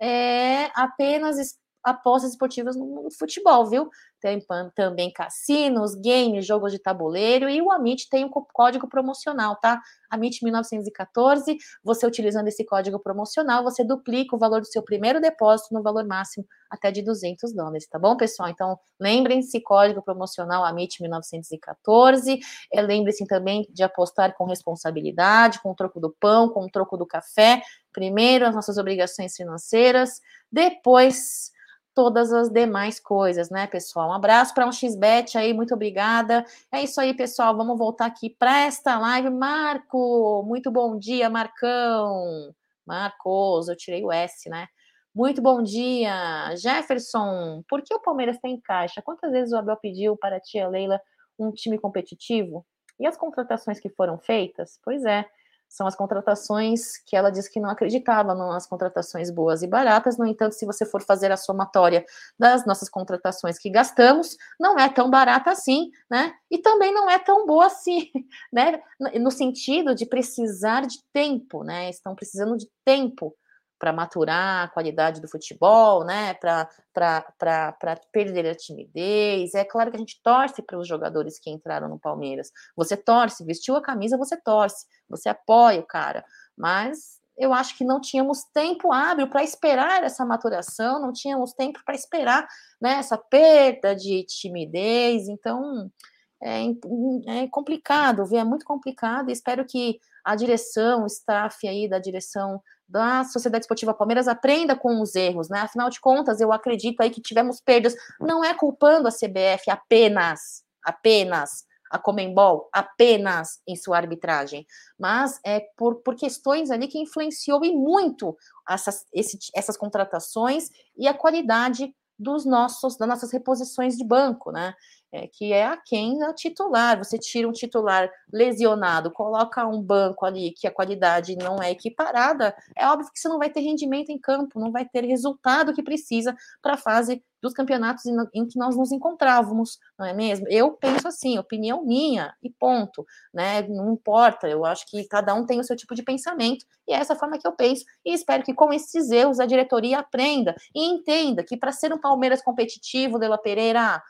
é, apenas apostas esportivas no futebol, viu? Tem também cassinos, games, jogos de tabuleiro e o Amit tem um código promocional, tá? Amit 1914. Você utilizando esse código promocional, você duplica o valor do seu primeiro depósito no valor máximo até de 200 dólares, tá bom, pessoal? Então, lembrem-se, código promocional Amit 1914. É, lembre-se também de apostar com responsabilidade, com o troco do pão, com o troco do café. Primeiro, as nossas obrigações financeiras, depois todas as demais coisas, né, pessoal? Um abraço para um XBet aí, muito obrigada. É isso aí, pessoal. Vamos voltar aqui para esta live. Marco, muito bom dia, Marcão. Marcos, eu tirei o S, né? Muito bom dia. Jefferson, por que o Palmeiras tem caixa? Quantas vezes o Abel pediu para a tia Leila um time competitivo? E as contratações que foram feitas? Pois é. São as contratações que ela diz que não acreditava nas contratações boas e baratas. No entanto, se você for fazer a somatória das nossas contratações que gastamos, não é tão barata assim, né? E também não é tão boa assim, *laughs* né? No sentido de precisar de tempo, né? Estão precisando de tempo para maturar a qualidade do futebol, né? Para perder a timidez. É claro que a gente torce para os jogadores que entraram no Palmeiras. Você torce, vestiu a camisa, você torce, você apoia o cara. Mas eu acho que não tínhamos tempo hábil para esperar essa maturação, não tínhamos tempo para esperar né, essa perda de timidez. Então é, é complicado, é muito complicado. Espero que a direção, o staff aí da direção da Sociedade Esportiva Palmeiras aprenda com os erros, né? Afinal de contas, eu acredito aí que tivemos perdas. Não é culpando a CBF apenas, apenas a Comembol, apenas em sua arbitragem, mas é por, por questões ali que influenciou e muito essas, esse, essas contratações e a qualidade dos nossos das nossas reposições de banco, né? É, que é a quem a titular. Você tira um titular lesionado, coloca um banco ali que a qualidade não é equiparada, é óbvio que você não vai ter rendimento em campo, não vai ter resultado que precisa para a fase dos campeonatos em, em, que nós nos encontrávamos, não é mesmo? Eu penso assim, opinião minha e ponto, né? Não importa, eu acho que cada um tem o seu tipo de pensamento e é essa forma que eu penso e espero que com esses erros a diretoria aprenda e entenda que para ser um Palmeiras competitivo, Dela Pereira,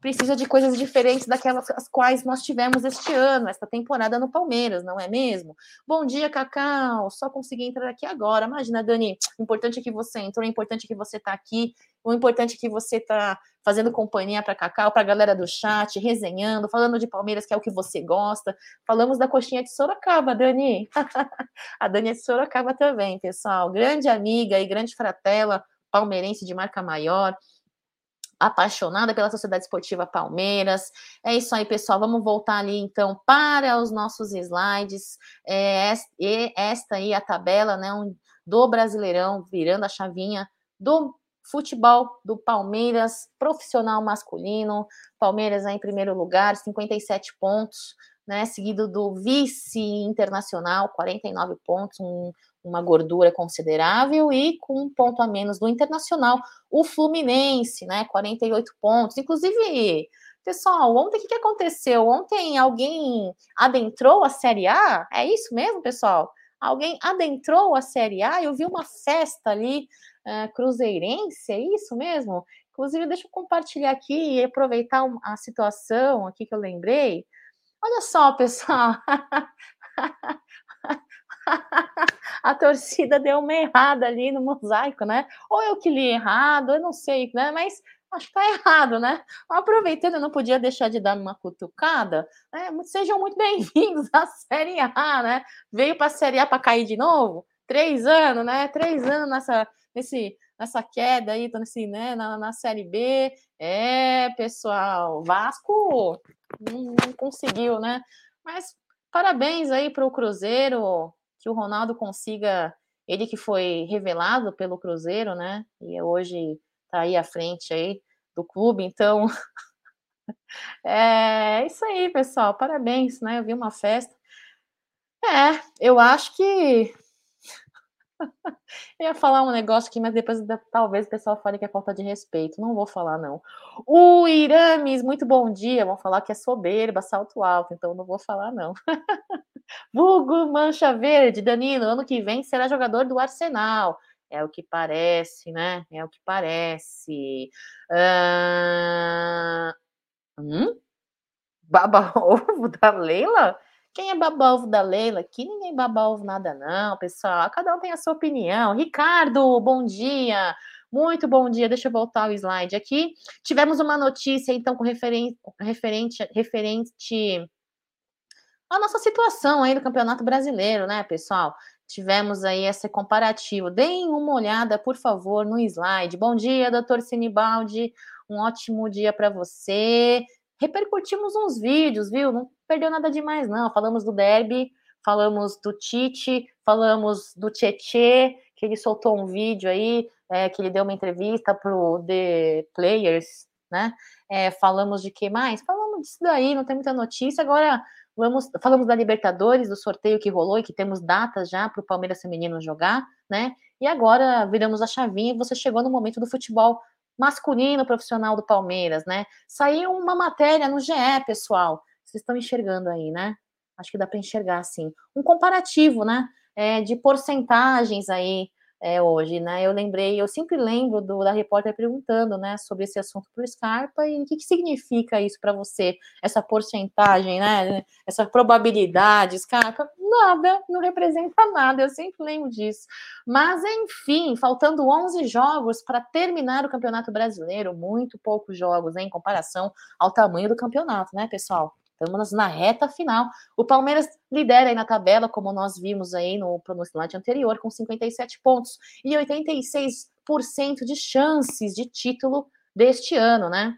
precisa de coisas diferentes daquelas as quais nós tivemos este ano, esta temporada no Palmeiras, não é mesmo? Bom dia, Cacau. Só consegui entrar aqui agora. Imagina, Dani, o importante é que você entrou, o importante é que você está aqui, o importante é que você está fazendo companhia para Cacau, para a galera do chat, resenhando, falando de Palmeiras, que é o que você gosta. Falamos da coxinha de Sorocaba, Dani. *laughs* a Dani é de Sorocaba também, pessoal. Grande amiga e grande fratela palmeirense de marca maior apaixonada pela Sociedade Esportiva Palmeiras. É isso aí, pessoal. Vamos voltar ali então para os nossos slides. É, esta aí a tabela, né, do Brasileirão, virando a chavinha do futebol do Palmeiras profissional masculino. Palmeiras aí em primeiro lugar, 57 pontos né, seguido do vice internacional, 49 pontos, um, uma gordura considerável, e com um ponto a menos do internacional, o Fluminense, né, 48 pontos. Inclusive, pessoal, ontem o que, aconteceu? Ontem alguém adentrou a Série A? É isso mesmo, pessoal? Alguém adentrou a Série A? Eu vi uma festa ali uh, cruzeirense, é isso mesmo? Inclusive, deixa eu compartilhar aqui e aproveitar a situação aqui que eu lembrei. Olha só, pessoal. *laughs* *laughs* a torcida deu uma errada ali no mosaico, né? Ou eu que li errado, eu não sei, né? Mas acho que tá errado, né? Aproveitando, eu não podia deixar de dar uma cutucada. Né? Sejam muito bem-vindos à Série A, né? Veio para a Série A para cair de novo? Três anos, né? Três anos nessa, nesse, nessa queda aí, nesse, né, na, na Série B. É, pessoal, Vasco não, não conseguiu, né? Mas parabéns aí para o Cruzeiro, que o Ronaldo consiga, ele que foi revelado pelo Cruzeiro, né? E hoje tá aí à frente aí do clube, então *laughs* é isso aí, pessoal. Parabéns, né? Eu vi uma festa. É, eu acho que *laughs* eu ia falar um negócio aqui, mas depois talvez o pessoal fale que é falta de respeito. Não vou falar, não. O Irames, muito bom dia. Vão falar que é soberba, salto alto, então não vou falar, não. *laughs* Vulgo Mancha Verde, Danilo, ano que vem será jogador do Arsenal. É o que parece, né? É o que parece. Uh... Hum? Baba *laughs* ovo da Leila? Quem é baba-ovo da Leila aqui? Ninguém baba-ovo nada, não, pessoal. Cada um tem a sua opinião. Ricardo, bom dia. Muito bom dia. Deixa eu voltar o slide aqui. Tivemos uma notícia, então, com referente, referente, referente à nossa situação aí no Campeonato Brasileiro, né, pessoal? Tivemos aí esse comparativo. Deem uma olhada, por favor, no slide. Bom dia, doutor Sinibaldi. Um ótimo dia para você repercutimos uns vídeos, viu? Não perdeu nada demais, não. Falamos do derby, falamos do Tite, falamos do Tietê, que ele soltou um vídeo aí, é, que ele deu uma entrevista para o The Players, né? É, falamos de que mais? Falamos disso daí, não tem muita notícia. Agora, Vamos, falamos da Libertadores, do sorteio que rolou e que temos datas já para o Palmeiras Feminino jogar, né? E agora viramos a chavinha e você chegou no momento do futebol masculino profissional do Palmeiras, né? Saiu uma matéria no GE, pessoal. Vocês estão enxergando aí, né? Acho que dá para enxergar assim. Um comparativo, né? É, de porcentagens aí é, hoje, né? Eu lembrei, eu sempre lembro do, da repórter perguntando, né, sobre esse assunto para o Scarpa e o que, que significa isso para você, essa porcentagem, né? Essa probabilidade, Scarpa, nada, não representa nada, eu sempre lembro disso. Mas, enfim, faltando 11 jogos para terminar o Campeonato Brasileiro, muito poucos jogos, né, em comparação ao tamanho do campeonato, né, pessoal? Estamos na reta final. O Palmeiras lidera aí na tabela, como nós vimos aí no, slide anterior, com 57 pontos e 86% de chances de título deste ano, né?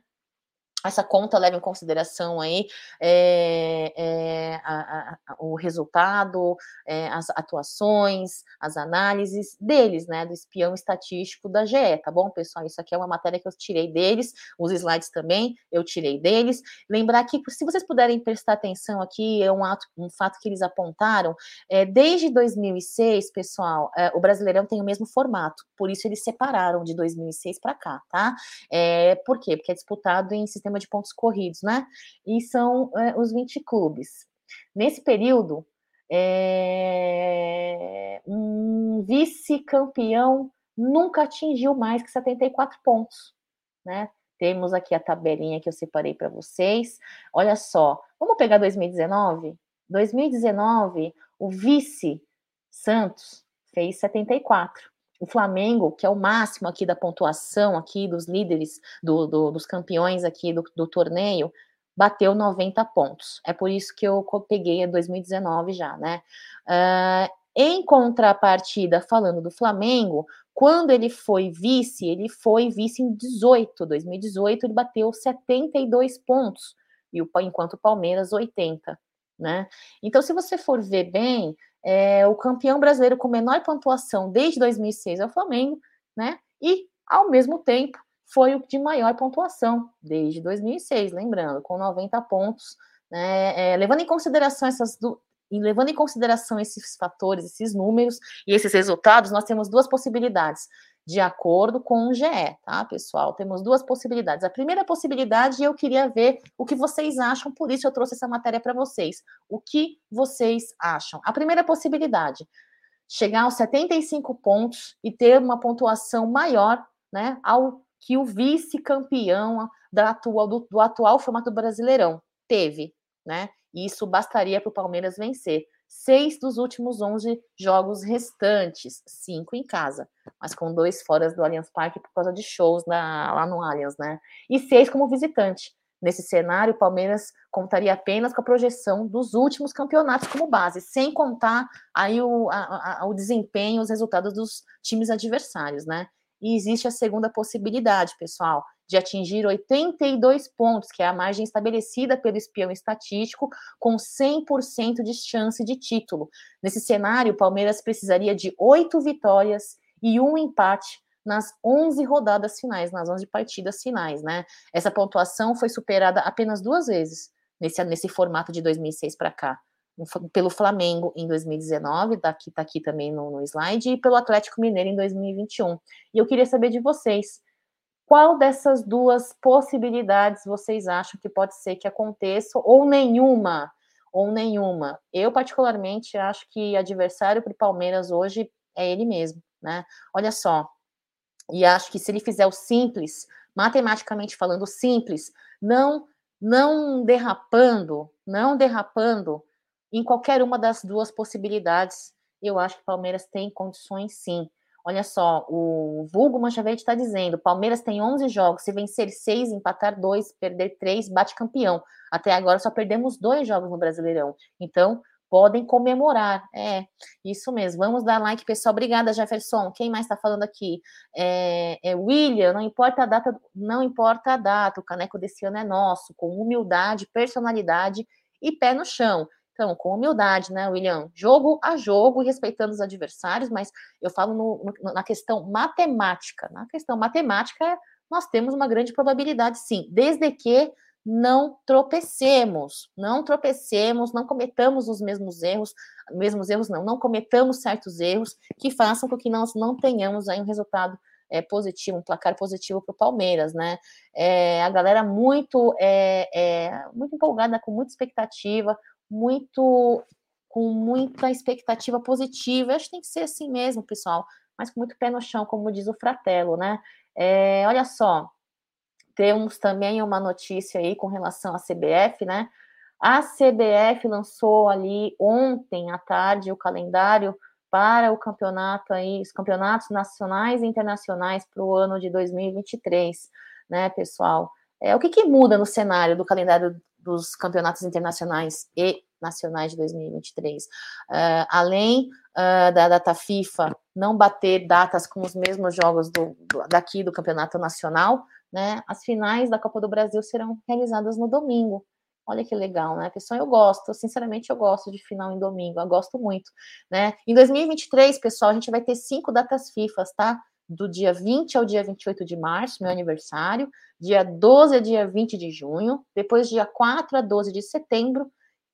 Essa conta leva em consideração aí é, é, a, a, o resultado, é, as atuações, as análises deles, né, do espião estatístico da GE, tá bom, pessoal? Isso aqui é uma matéria que eu tirei deles, os slides também eu tirei deles. Lembrar que, se vocês puderem prestar atenção aqui, é um, ato, um fato que eles apontaram, é, desde 2006, pessoal, é, o Brasileirão tem o mesmo formato, por isso eles separaram de 2006 para cá, tá? É, por quê? Porque é disputado em sistema de pontos corridos, né? E são é, os 20 clubes. Nesse período, é, um vice-campeão nunca atingiu mais que 74 pontos, né? Temos aqui a tabelinha que eu separei para vocês. Olha só, vamos pegar 2019? 2019, o vice Santos fez 74 o Flamengo, que é o máximo aqui da pontuação aqui dos líderes, do, do, dos campeões aqui do, do, torneio, bateu 90 pontos. É por isso que eu peguei a 2019 já, né? Uh, em contrapartida, falando do Flamengo, quando ele foi vice, ele foi vice em 18, 2018 ele bateu 72 pontos, e o, enquanto o Palmeiras 80, né? Então, se você for ver bem, é, o campeão brasileiro com menor pontuação desde 2006 é o Flamengo, né? E, ao mesmo tempo, foi o de maior pontuação desde 2006, lembrando, com 90 pontos, né? É, levando em consideração essas do, e levando em consideração esses fatores, esses números e esses resultados, nós temos duas possibilidades de acordo com o GE, tá, pessoal? Temos duas possibilidades. A primeira possibilidade, eu queria ver o que vocês acham, por isso eu trouxe essa matéria para vocês. O que vocês acham? A primeira possibilidade, chegar aos 75 pontos e ter uma pontuação maior, né, ao que o vice-campeão atual, do, do atual formato Brasileirão teve, né? Isso bastaria para o Palmeiras vencer seis dos últimos 11 jogos restantes, cinco em casa, mas com dois fora do Allianz Parque por causa de shows na, lá no Allianz, né? E seis como visitante. Nesse cenário, o Palmeiras contaria apenas com a projeção dos últimos campeonatos como base, sem contar aí o, a, a, o desempenho, os resultados dos times adversários, né? E existe a segunda possibilidade, pessoal, de atingir 82 pontos, que é a margem estabelecida pelo espião estatístico, com 100% de chance de título. Nesse cenário, o Palmeiras precisaria de oito vitórias e um empate nas 11 rodadas finais, nas 11 partidas finais, né? Essa pontuação foi superada apenas duas vezes nesse, nesse formato de 2006 para cá. Pelo Flamengo em 2019, daqui tá aqui também no, no slide, e pelo Atlético Mineiro em 2021. E eu queria saber de vocês, qual dessas duas possibilidades vocês acham que pode ser que aconteça, ou nenhuma? Ou nenhuma. Eu, particularmente, acho que adversário para o Palmeiras hoje é ele mesmo, né? Olha só. E acho que se ele fizer o simples, matematicamente falando, simples, não não derrapando, não derrapando em qualquer uma das duas possibilidades, eu acho que o Palmeiras tem condições sim. Olha só, o vulgo Mancha Verde está dizendo: Palmeiras tem 11 jogos, se vencer 6, empatar 2, perder 3, bate campeão. Até agora só perdemos dois jogos no Brasileirão. Então, podem comemorar. É, isso mesmo. Vamos dar like, pessoal. Obrigada, Jefferson. Quem mais está falando aqui? É, é, William, não importa a data, não importa a data, o caneco desse ano é nosso, com humildade, personalidade e pé no chão. Então, com humildade, né, William? Jogo a jogo, respeitando os adversários, mas eu falo no, no, na questão matemática. Na questão matemática, nós temos uma grande probabilidade, sim, desde que não tropecemos, não tropecemos, não cometamos os mesmos erros, mesmos erros não, não cometamos certos erros que façam com que nós não tenhamos aí um resultado é, positivo, um placar positivo para o Palmeiras, né? É, a galera muito, é, é, muito empolgada, com muita expectativa, muito com muita expectativa positiva. Eu acho que tem que ser assim mesmo, pessoal, mas com muito pé no chão, como diz o Fratello, né? É, olha só, temos também uma notícia aí com relação à CBF, né? A CBF lançou ali ontem à tarde o calendário para o campeonato aí, os campeonatos nacionais e internacionais para o ano de 2023, né, pessoal? É, o que, que muda no cenário do calendário dos campeonatos internacionais e nacionais de 2023? Uh, é, além uh, da data FIFA não bater datas com os mesmos jogos do, do, daqui do campeonato nacional, né, as finais da Copa do Brasil serão realizadas no domingo, Olha que legal, né? Pessoal, eu gosto, sinceramente, eu gosto de final em domingo, eu gosto muito, né? Em 2023, pessoal, a gente vai ter cinco datas FIFA, tá? Do dia 20 ao dia 28 de março, meu aniversário, dia 12 a dia 20 de junho, depois dia 4 a 12 de setembro,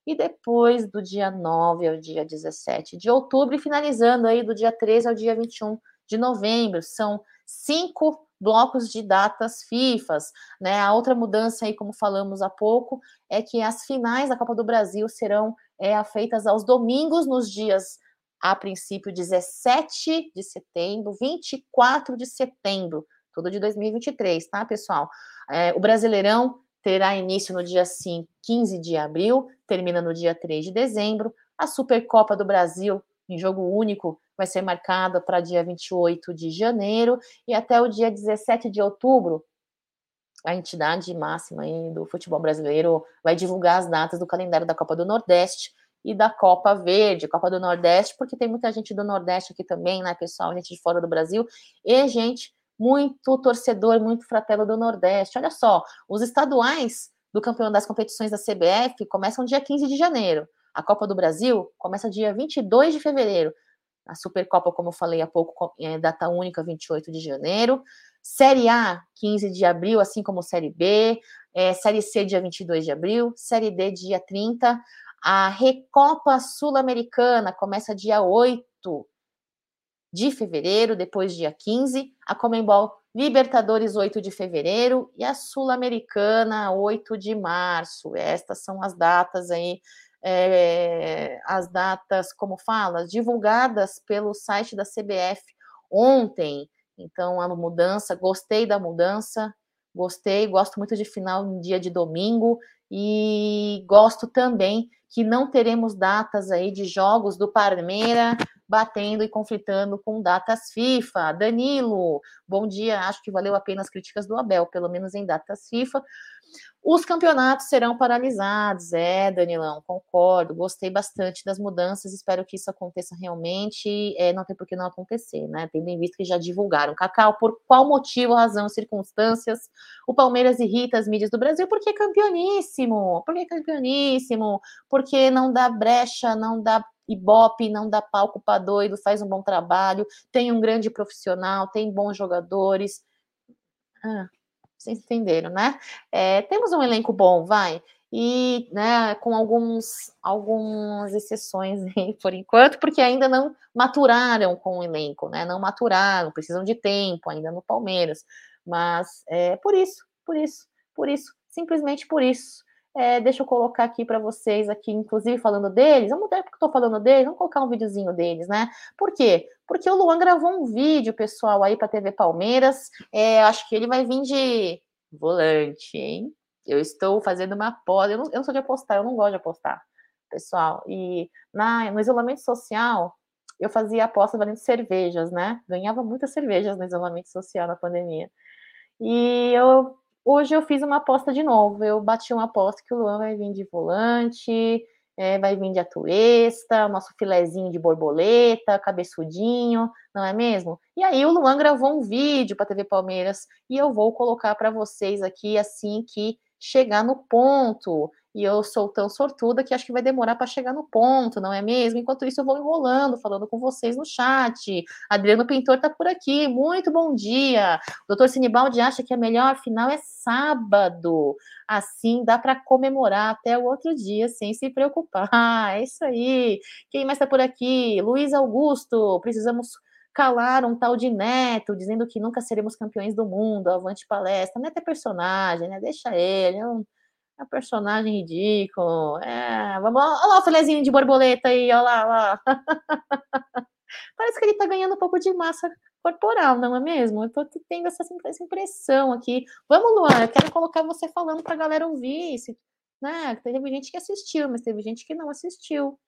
e depois do dia 9 ao dia 17 de outubro, e finalizando aí do dia 13 ao dia 21 de novembro. São cinco blocos de datas FIFAs, né? A outra mudança aí, como falamos há pouco, é que as finais da Copa do Brasil serão é, feitas aos domingos, nos dias, a princípio, 17 de setembro, 24 de setembro, tudo de 2023, tá, pessoal? É, o Brasileirão terá início no dia 5, 15 de abril, termina no dia 3 de dezembro. A Supercopa do Brasil, em jogo único, vai ser marcada para dia 28 de janeiro e até o dia 17 de outubro. A entidade máxima do futebol brasileiro vai divulgar as datas do calendário da Copa do Nordeste e da Copa Verde, Copa do Nordeste, porque tem muita gente do Nordeste aqui também, né, pessoal, gente de fora do Brasil, e gente muito torcedor, muito fratelo do Nordeste. Olha só, os estaduais do campeão das competições da CBF começam dia 15 de janeiro. A Copa do Brasil começa dia 22 de fevereiro. A Supercopa, como eu falei há pouco, é data única, 28 de janeiro. Série A, 15 de abril, assim como Série B. É, série C, dia 22 de abril. Série D, dia 30. A Recopa Sul-Americana começa dia 8 de fevereiro, depois dia 15. A Comembol Libertadores, 8 de fevereiro. E a Sul-Americana, 8 de março. Estas são as datas aí é, as datas, como fala, divulgadas pelo site da CBF ontem. Então, a mudança, gostei da mudança, gostei, gosto muito de final em dia de domingo e gosto também que não teremos datas aí de jogos do Parmeira batendo e conflitando com datas FIFA. Danilo, bom dia, acho que valeu a pena as críticas do Abel, pelo menos em datas FIFA. Os campeonatos serão paralisados, é, Danilão, concordo, gostei bastante das mudanças, espero que isso aconteça realmente, é, não tem por que não acontecer, né, tendo em vista que já divulgaram. Cacau, por qual motivo, razão, circunstâncias, o Palmeiras irrita as mídias do Brasil? Porque é campeoníssimo, porque é campeoníssimo, porque não dá brecha, não dá ibope, não dá palco para doido, faz um bom trabalho, tem um grande profissional, tem bons jogadores. Ah, vocês entenderam, né? É, temos um elenco bom, vai. E, né, com alguns, algumas exceções *laughs* por enquanto, porque ainda não maturaram com o elenco, né? Não maturaram, precisam de tempo ainda no Palmeiras. Mas é por isso, por isso, por isso, simplesmente por isso. É, deixa eu colocar aqui para vocês, aqui, inclusive falando deles. Vamos ver porque eu estou falando deles, vamos colocar um videozinho deles, né? Por quê? Porque o Luan gravou um vídeo, pessoal, aí para TV Palmeiras. É, acho que ele vai vir de volante, hein? Eu estou fazendo uma aposta. Eu não, eu não sou de apostar, eu não gosto de apostar, pessoal. E na, no isolamento social, eu fazia apostas valendo cervejas, né? Ganhava muitas cervejas no isolamento social na pandemia. E eu Hoje eu fiz uma aposta de novo. Eu bati uma aposta que o Luan vai vir de volante, é, vai vir de atuesta, nosso filezinho de borboleta, cabeçudinho, não é mesmo? E aí o Luan gravou um vídeo para a TV Palmeiras e eu vou colocar para vocês aqui assim que chegar no ponto. E eu sou tão sortuda que acho que vai demorar para chegar no ponto, não é mesmo? Enquanto isso, eu vou enrolando, falando com vocês no chat. Adriano Pintor está por aqui, muito bom dia. O doutor Sinibaldi acha que a melhor final é sábado. Assim dá para comemorar até o outro dia sem se preocupar. *laughs* é isso aí. Quem mais está por aqui? Luiz Augusto, precisamos calar um tal de Neto, dizendo que nunca seremos campeões do mundo, avante palestra. Neto é personagem, né? Deixa ele. É um personagem ridículo. É, vamos lá, olha lá o filezinho de borboleta aí, olha lá, olha lá. *laughs* Parece que ele tá ganhando um pouco de massa corporal, não é mesmo? Eu tô tendo essa, essa impressão aqui. Vamos, Luan, eu quero colocar você falando pra galera ouvir. Se, né? Teve gente que assistiu, mas teve gente que não assistiu.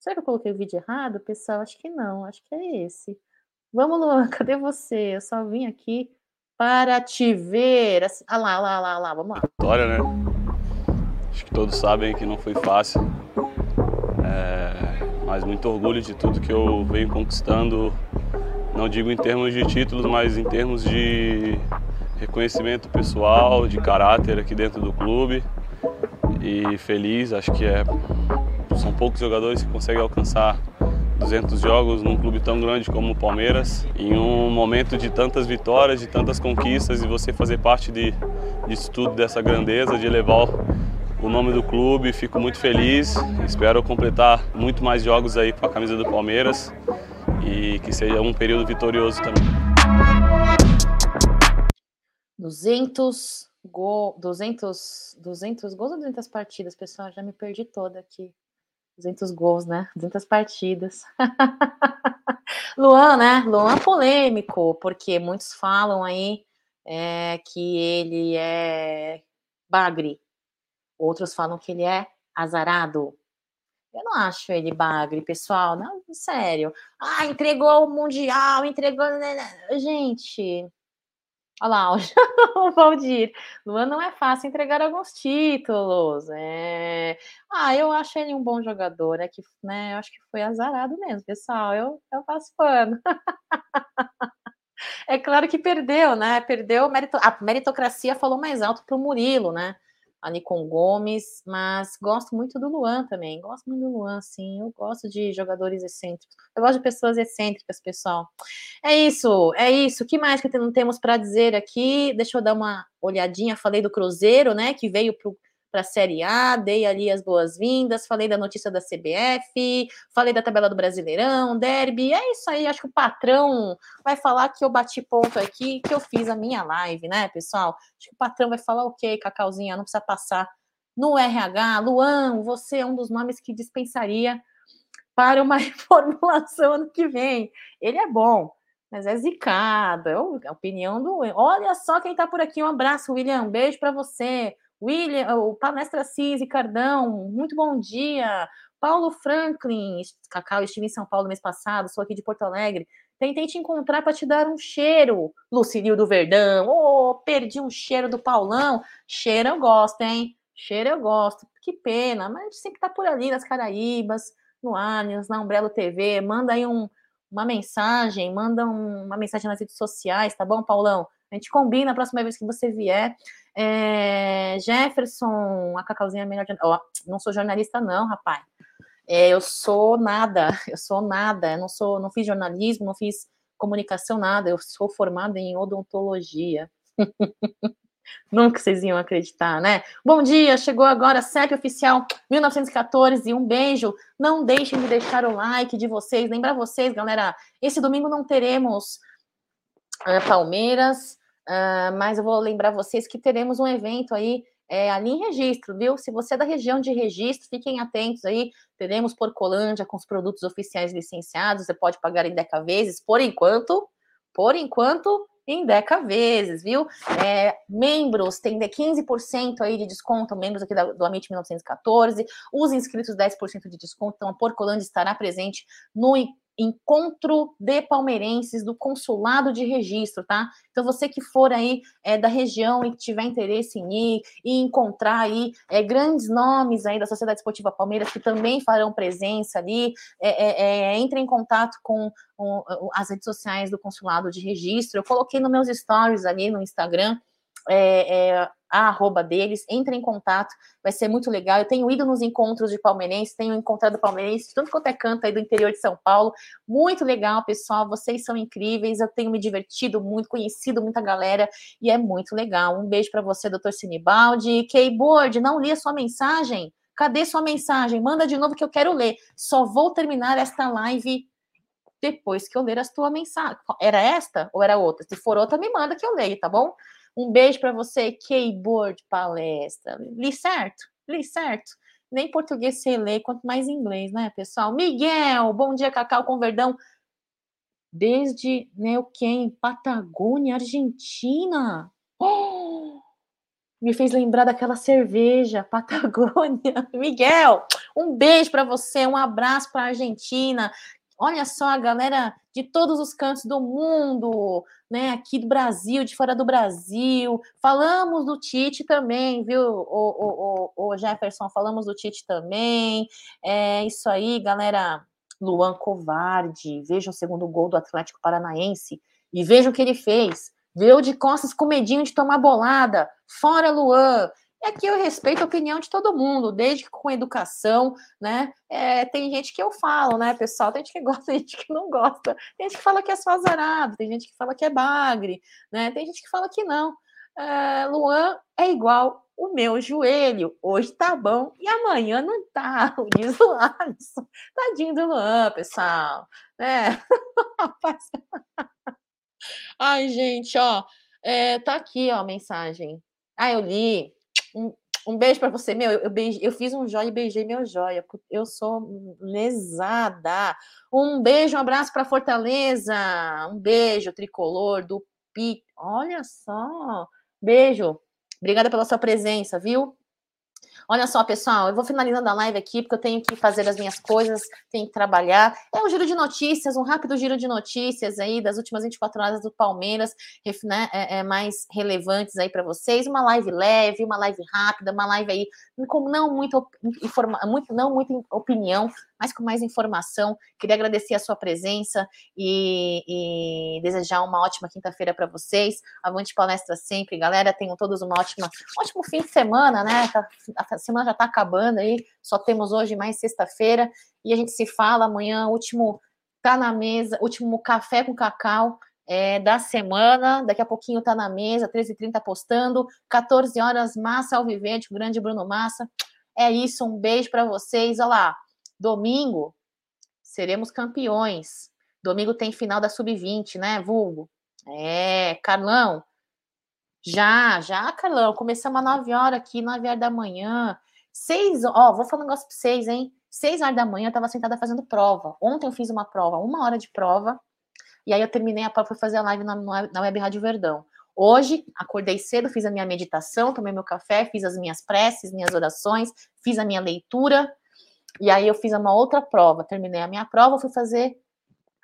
Será que eu coloquei o vídeo errado, pessoal? Acho que não, acho que é esse. Vamos, Luan, *laughs* cadê você? Eu só vim aqui para te ver. Assim, ah lá, lá, lá, lá, vamos lá. Vitória, né? Acho que todos sabem que não foi fácil. É, mas muito orgulho de tudo que eu venho conquistando. Não digo em termos de títulos, mas em termos de reconhecimento pessoal, de caráter aqui dentro do clube. E feliz, acho que é, são poucos jogadores que conseguem alcançar 200 jogos num clube tão grande como o Palmeiras, em um momento de tantas vitórias, de tantas conquistas e você fazer parte de, disso tudo, dessa grandeza, de levar o nome do clube. Fico muito feliz, espero completar muito mais jogos aí com a camisa do Palmeiras e que seja um período vitorioso também. 200 gol, 200, 200 gols ou 200 partidas, pessoal? Já me perdi toda aqui. 200 gols, né? 200 partidas. *laughs* Luan, né? Luan polêmico, porque muitos falam aí é, que ele é bagre. Outros falam que ele é azarado. Eu não acho ele bagre, pessoal. Não, sério. Ah, entregou o Mundial, entregou. Né, né, gente, Olha lá, *laughs* o Valdir. Luan não é fácil entregar alguns títulos. É... Ah, eu acho ele um bom jogador. É que, né, eu acho que foi azarado mesmo, pessoal. Eu, eu faço pano. *laughs* é claro que perdeu, né? Perdeu a meritocracia falou mais alto para o Murilo, né? Ali com Gomes, mas gosto muito do Luan também. Gosto muito do Luan, sim. Eu gosto de jogadores excêntricos. Eu gosto de pessoas excêntricas, pessoal. É isso, é isso. O que mais que não temos para dizer aqui? Deixa eu dar uma olhadinha. Falei do Cruzeiro, né? Que veio para para a Série A, dei ali as boas-vindas, falei da notícia da CBF, falei da tabela do Brasileirão, derby, é isso aí, acho que o patrão vai falar que eu bati ponto aqui, que eu fiz a minha live, né, pessoal? Acho que o patrão vai falar, ok, Cacauzinha, não precisa passar no RH, Luan, você é um dos nomes que dispensaria para uma *laughs* reformulação ano que vem. Ele é bom, mas é zicado, é a opinião do. Olha só quem está por aqui, um abraço, William, um beijo para você. William, o Palestra Cis, Cardão, muito bom dia. Paulo Franklin, Cacau, estive em São Paulo mês passado, sou aqui de Porto Alegre. Tentei te encontrar para te dar um cheiro, Lucilio do Verdão. Oh, perdi um cheiro do Paulão. Cheiro eu gosto, hein? Cheiro eu gosto. Que pena, mas a gente sempre tá por ali nas Caraíbas, no Allianz, na Umbrella TV. Manda aí um, uma mensagem, manda um, uma mensagem nas redes sociais, tá bom, Paulão? A gente combina a próxima vez que você vier. É, Jefferson, a Cacauzinha é melhor. Oh, não sou jornalista, não, rapaz. É, eu sou nada, *laughs* eu sou nada. Eu não sou, não fiz jornalismo, não fiz comunicação, nada. Eu sou formada em odontologia. *laughs* Nunca vocês iam acreditar, né? Bom dia, chegou agora CEP Oficial 1914. Um beijo. Não deixem de deixar o like de vocês. Lembrar vocês, galera, esse domingo não teremos uh, Palmeiras, Uh, mas eu vou lembrar vocês que teremos um evento aí é, ali em registro, viu? Se você é da região de registro, fiquem atentos aí. Teremos Porcolândia com os produtos oficiais licenciados. Você pode pagar em deca vezes, por enquanto. Por enquanto, em deca vezes, viu? É, membros tem 15% aí de desconto, membros aqui da, do Amit 1914. Os inscritos, 10% de desconto. Então, a Porcolândia estará presente no encontro de palmeirenses do consulado de registro, tá? Então você que for aí é, da região e tiver interesse em ir e encontrar aí é, grandes nomes aí da Sociedade Esportiva Palmeiras que também farão presença ali, é, entre em contato com, com as redes sociais do consulado de registro. Eu coloquei nos meus stories ali no Instagram é, é, a arroba deles, entre em contato, vai ser muito legal. Eu tenho ido nos encontros de palmeirenses, tenho encontrado palmeirenses, tanto quanto é canto aí do interior de São Paulo. Muito legal, pessoal. Vocês são incríveis. Eu tenho me divertido muito, conhecido muita galera e é muito legal. Um beijo para você, doutor Sinibaldi. Keyboard, não li a sua mensagem? Cadê sua mensagem? Manda de novo que eu quero ler. Só vou terminar esta live depois que eu ler a tua mensagem. Era esta ou era outra? Se for outra, me manda que eu leio, tá bom? Um beijo para você, Keyboard Palestra. Li certo? Li certo? Nem português sei ler, quanto mais inglês, né, pessoal? Miguel, bom dia, Cacau com Verdão. Desde Neuquén, Patagônia, Argentina. Oh! *gasps* me fez lembrar daquela cerveja *laughs* Patagônia. Miguel, um beijo para você, um abraço para a Argentina. Olha só a galera de todos os cantos do mundo, né? Aqui do Brasil, de fora do Brasil. Falamos do Tite também, viu, o, o, o, o Jefferson? Falamos do Tite também. É isso aí, galera. Luan Covarde, vejam o segundo gol do Atlético Paranaense e vejam o que ele fez. Veio de costas com medinho de tomar bolada. Fora Luan. E aqui eu respeito a opinião de todo mundo, desde que com educação, né? É, tem gente que eu falo, né, pessoal? Tem gente que *laughs* gosta, tem gente que não gosta. Tem gente que fala que é só tem gente que fala que é bagre, né? Tem gente que fala que não. É, Luan é igual o meu joelho. Hoje tá bom e amanhã não tá. Diz *laughs* o Alisson. Tadinho do Luan, pessoal. Né? *laughs* Ai, gente, ó. É, tá aqui, ó, a mensagem. Ah, eu li. Um, um beijo para você, meu. Eu, beije, eu fiz um joia e beijei meu joia. Eu sou lesada. Um beijo, um abraço para Fortaleza. Um beijo, tricolor do Pi. Olha só. Beijo. Obrigada pela sua presença, viu? Olha só, pessoal, eu vou finalizando a live aqui, porque eu tenho que fazer as minhas coisas, tenho que trabalhar. É um giro de notícias, um rápido giro de notícias aí das últimas 24 horas do Palmeiras, né, é, é mais relevantes aí para vocês. Uma live leve, uma live rápida, uma live aí com não muito, informa, muito, não muita opinião, mas com mais informação. Queria agradecer a sua presença e, e desejar uma ótima quinta-feira para vocês. Avante palestra sempre, galera. Tenham todos uma ótima, um ótimo fim de semana, né? Tá, a semana já está acabando aí, só temos hoje mais sexta-feira e a gente se fala amanhã, último tá na mesa, último café com cacau. É, da semana, daqui a pouquinho tá na mesa, 13h30 postando, 14 horas, Massa ao Vivente, o grande Bruno Massa. É isso, um beijo para vocês. Olha lá, Domingo seremos campeões. Domingo tem final da Sub-20, né, Vulgo? É, Carlão. Já, já, Carlão. Começamos às 9 horas aqui, 9 horas da manhã. Seis, ó, vou falar um negócio pra vocês, hein? Seis horas da manhã eu tava sentada fazendo prova. Ontem eu fiz uma prova, uma hora de prova. E aí eu terminei a prova, fui fazer a live na, na Web Rádio Verdão. Hoje, acordei cedo, fiz a minha meditação, tomei meu café, fiz as minhas preces, minhas orações, fiz a minha leitura, e aí eu fiz uma outra prova, terminei a minha prova, fui fazer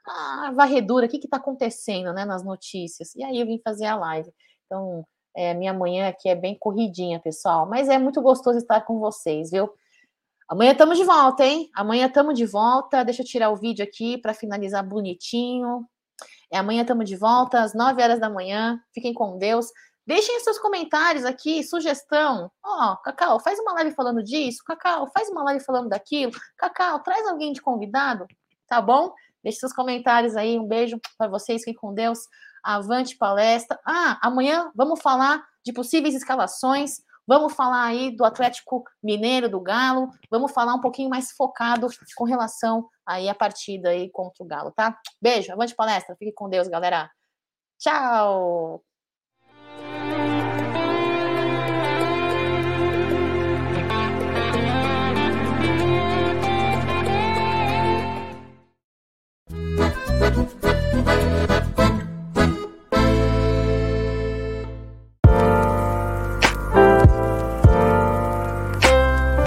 a varredura, o que está acontecendo né, nas notícias. E aí eu vim fazer a live. Então, é, minha manhã aqui é bem corridinha, pessoal, mas é muito gostoso estar com vocês, viu? Amanhã estamos de volta, hein? Amanhã estamos de volta. Deixa eu tirar o vídeo aqui para finalizar bonitinho. É, amanhã estamos de volta às 9 horas da manhã. Fiquem com Deus. Deixem seus comentários aqui, sugestão. Ó, oh, Cacau, faz uma live falando disso. Cacau, faz uma live falando daquilo. Cacau, traz alguém de convidado, tá bom? Deixe seus comentários aí. Um beijo para vocês. Fiquem com Deus. Avante palestra. Ah, amanhã vamos falar de possíveis escalações. Vamos falar aí do Atlético Mineiro, do Galo. Vamos falar um pouquinho mais focado com relação aí à partida aí contra o Galo, tá? Beijo, avante palestra. Fique com Deus, galera. Tchau!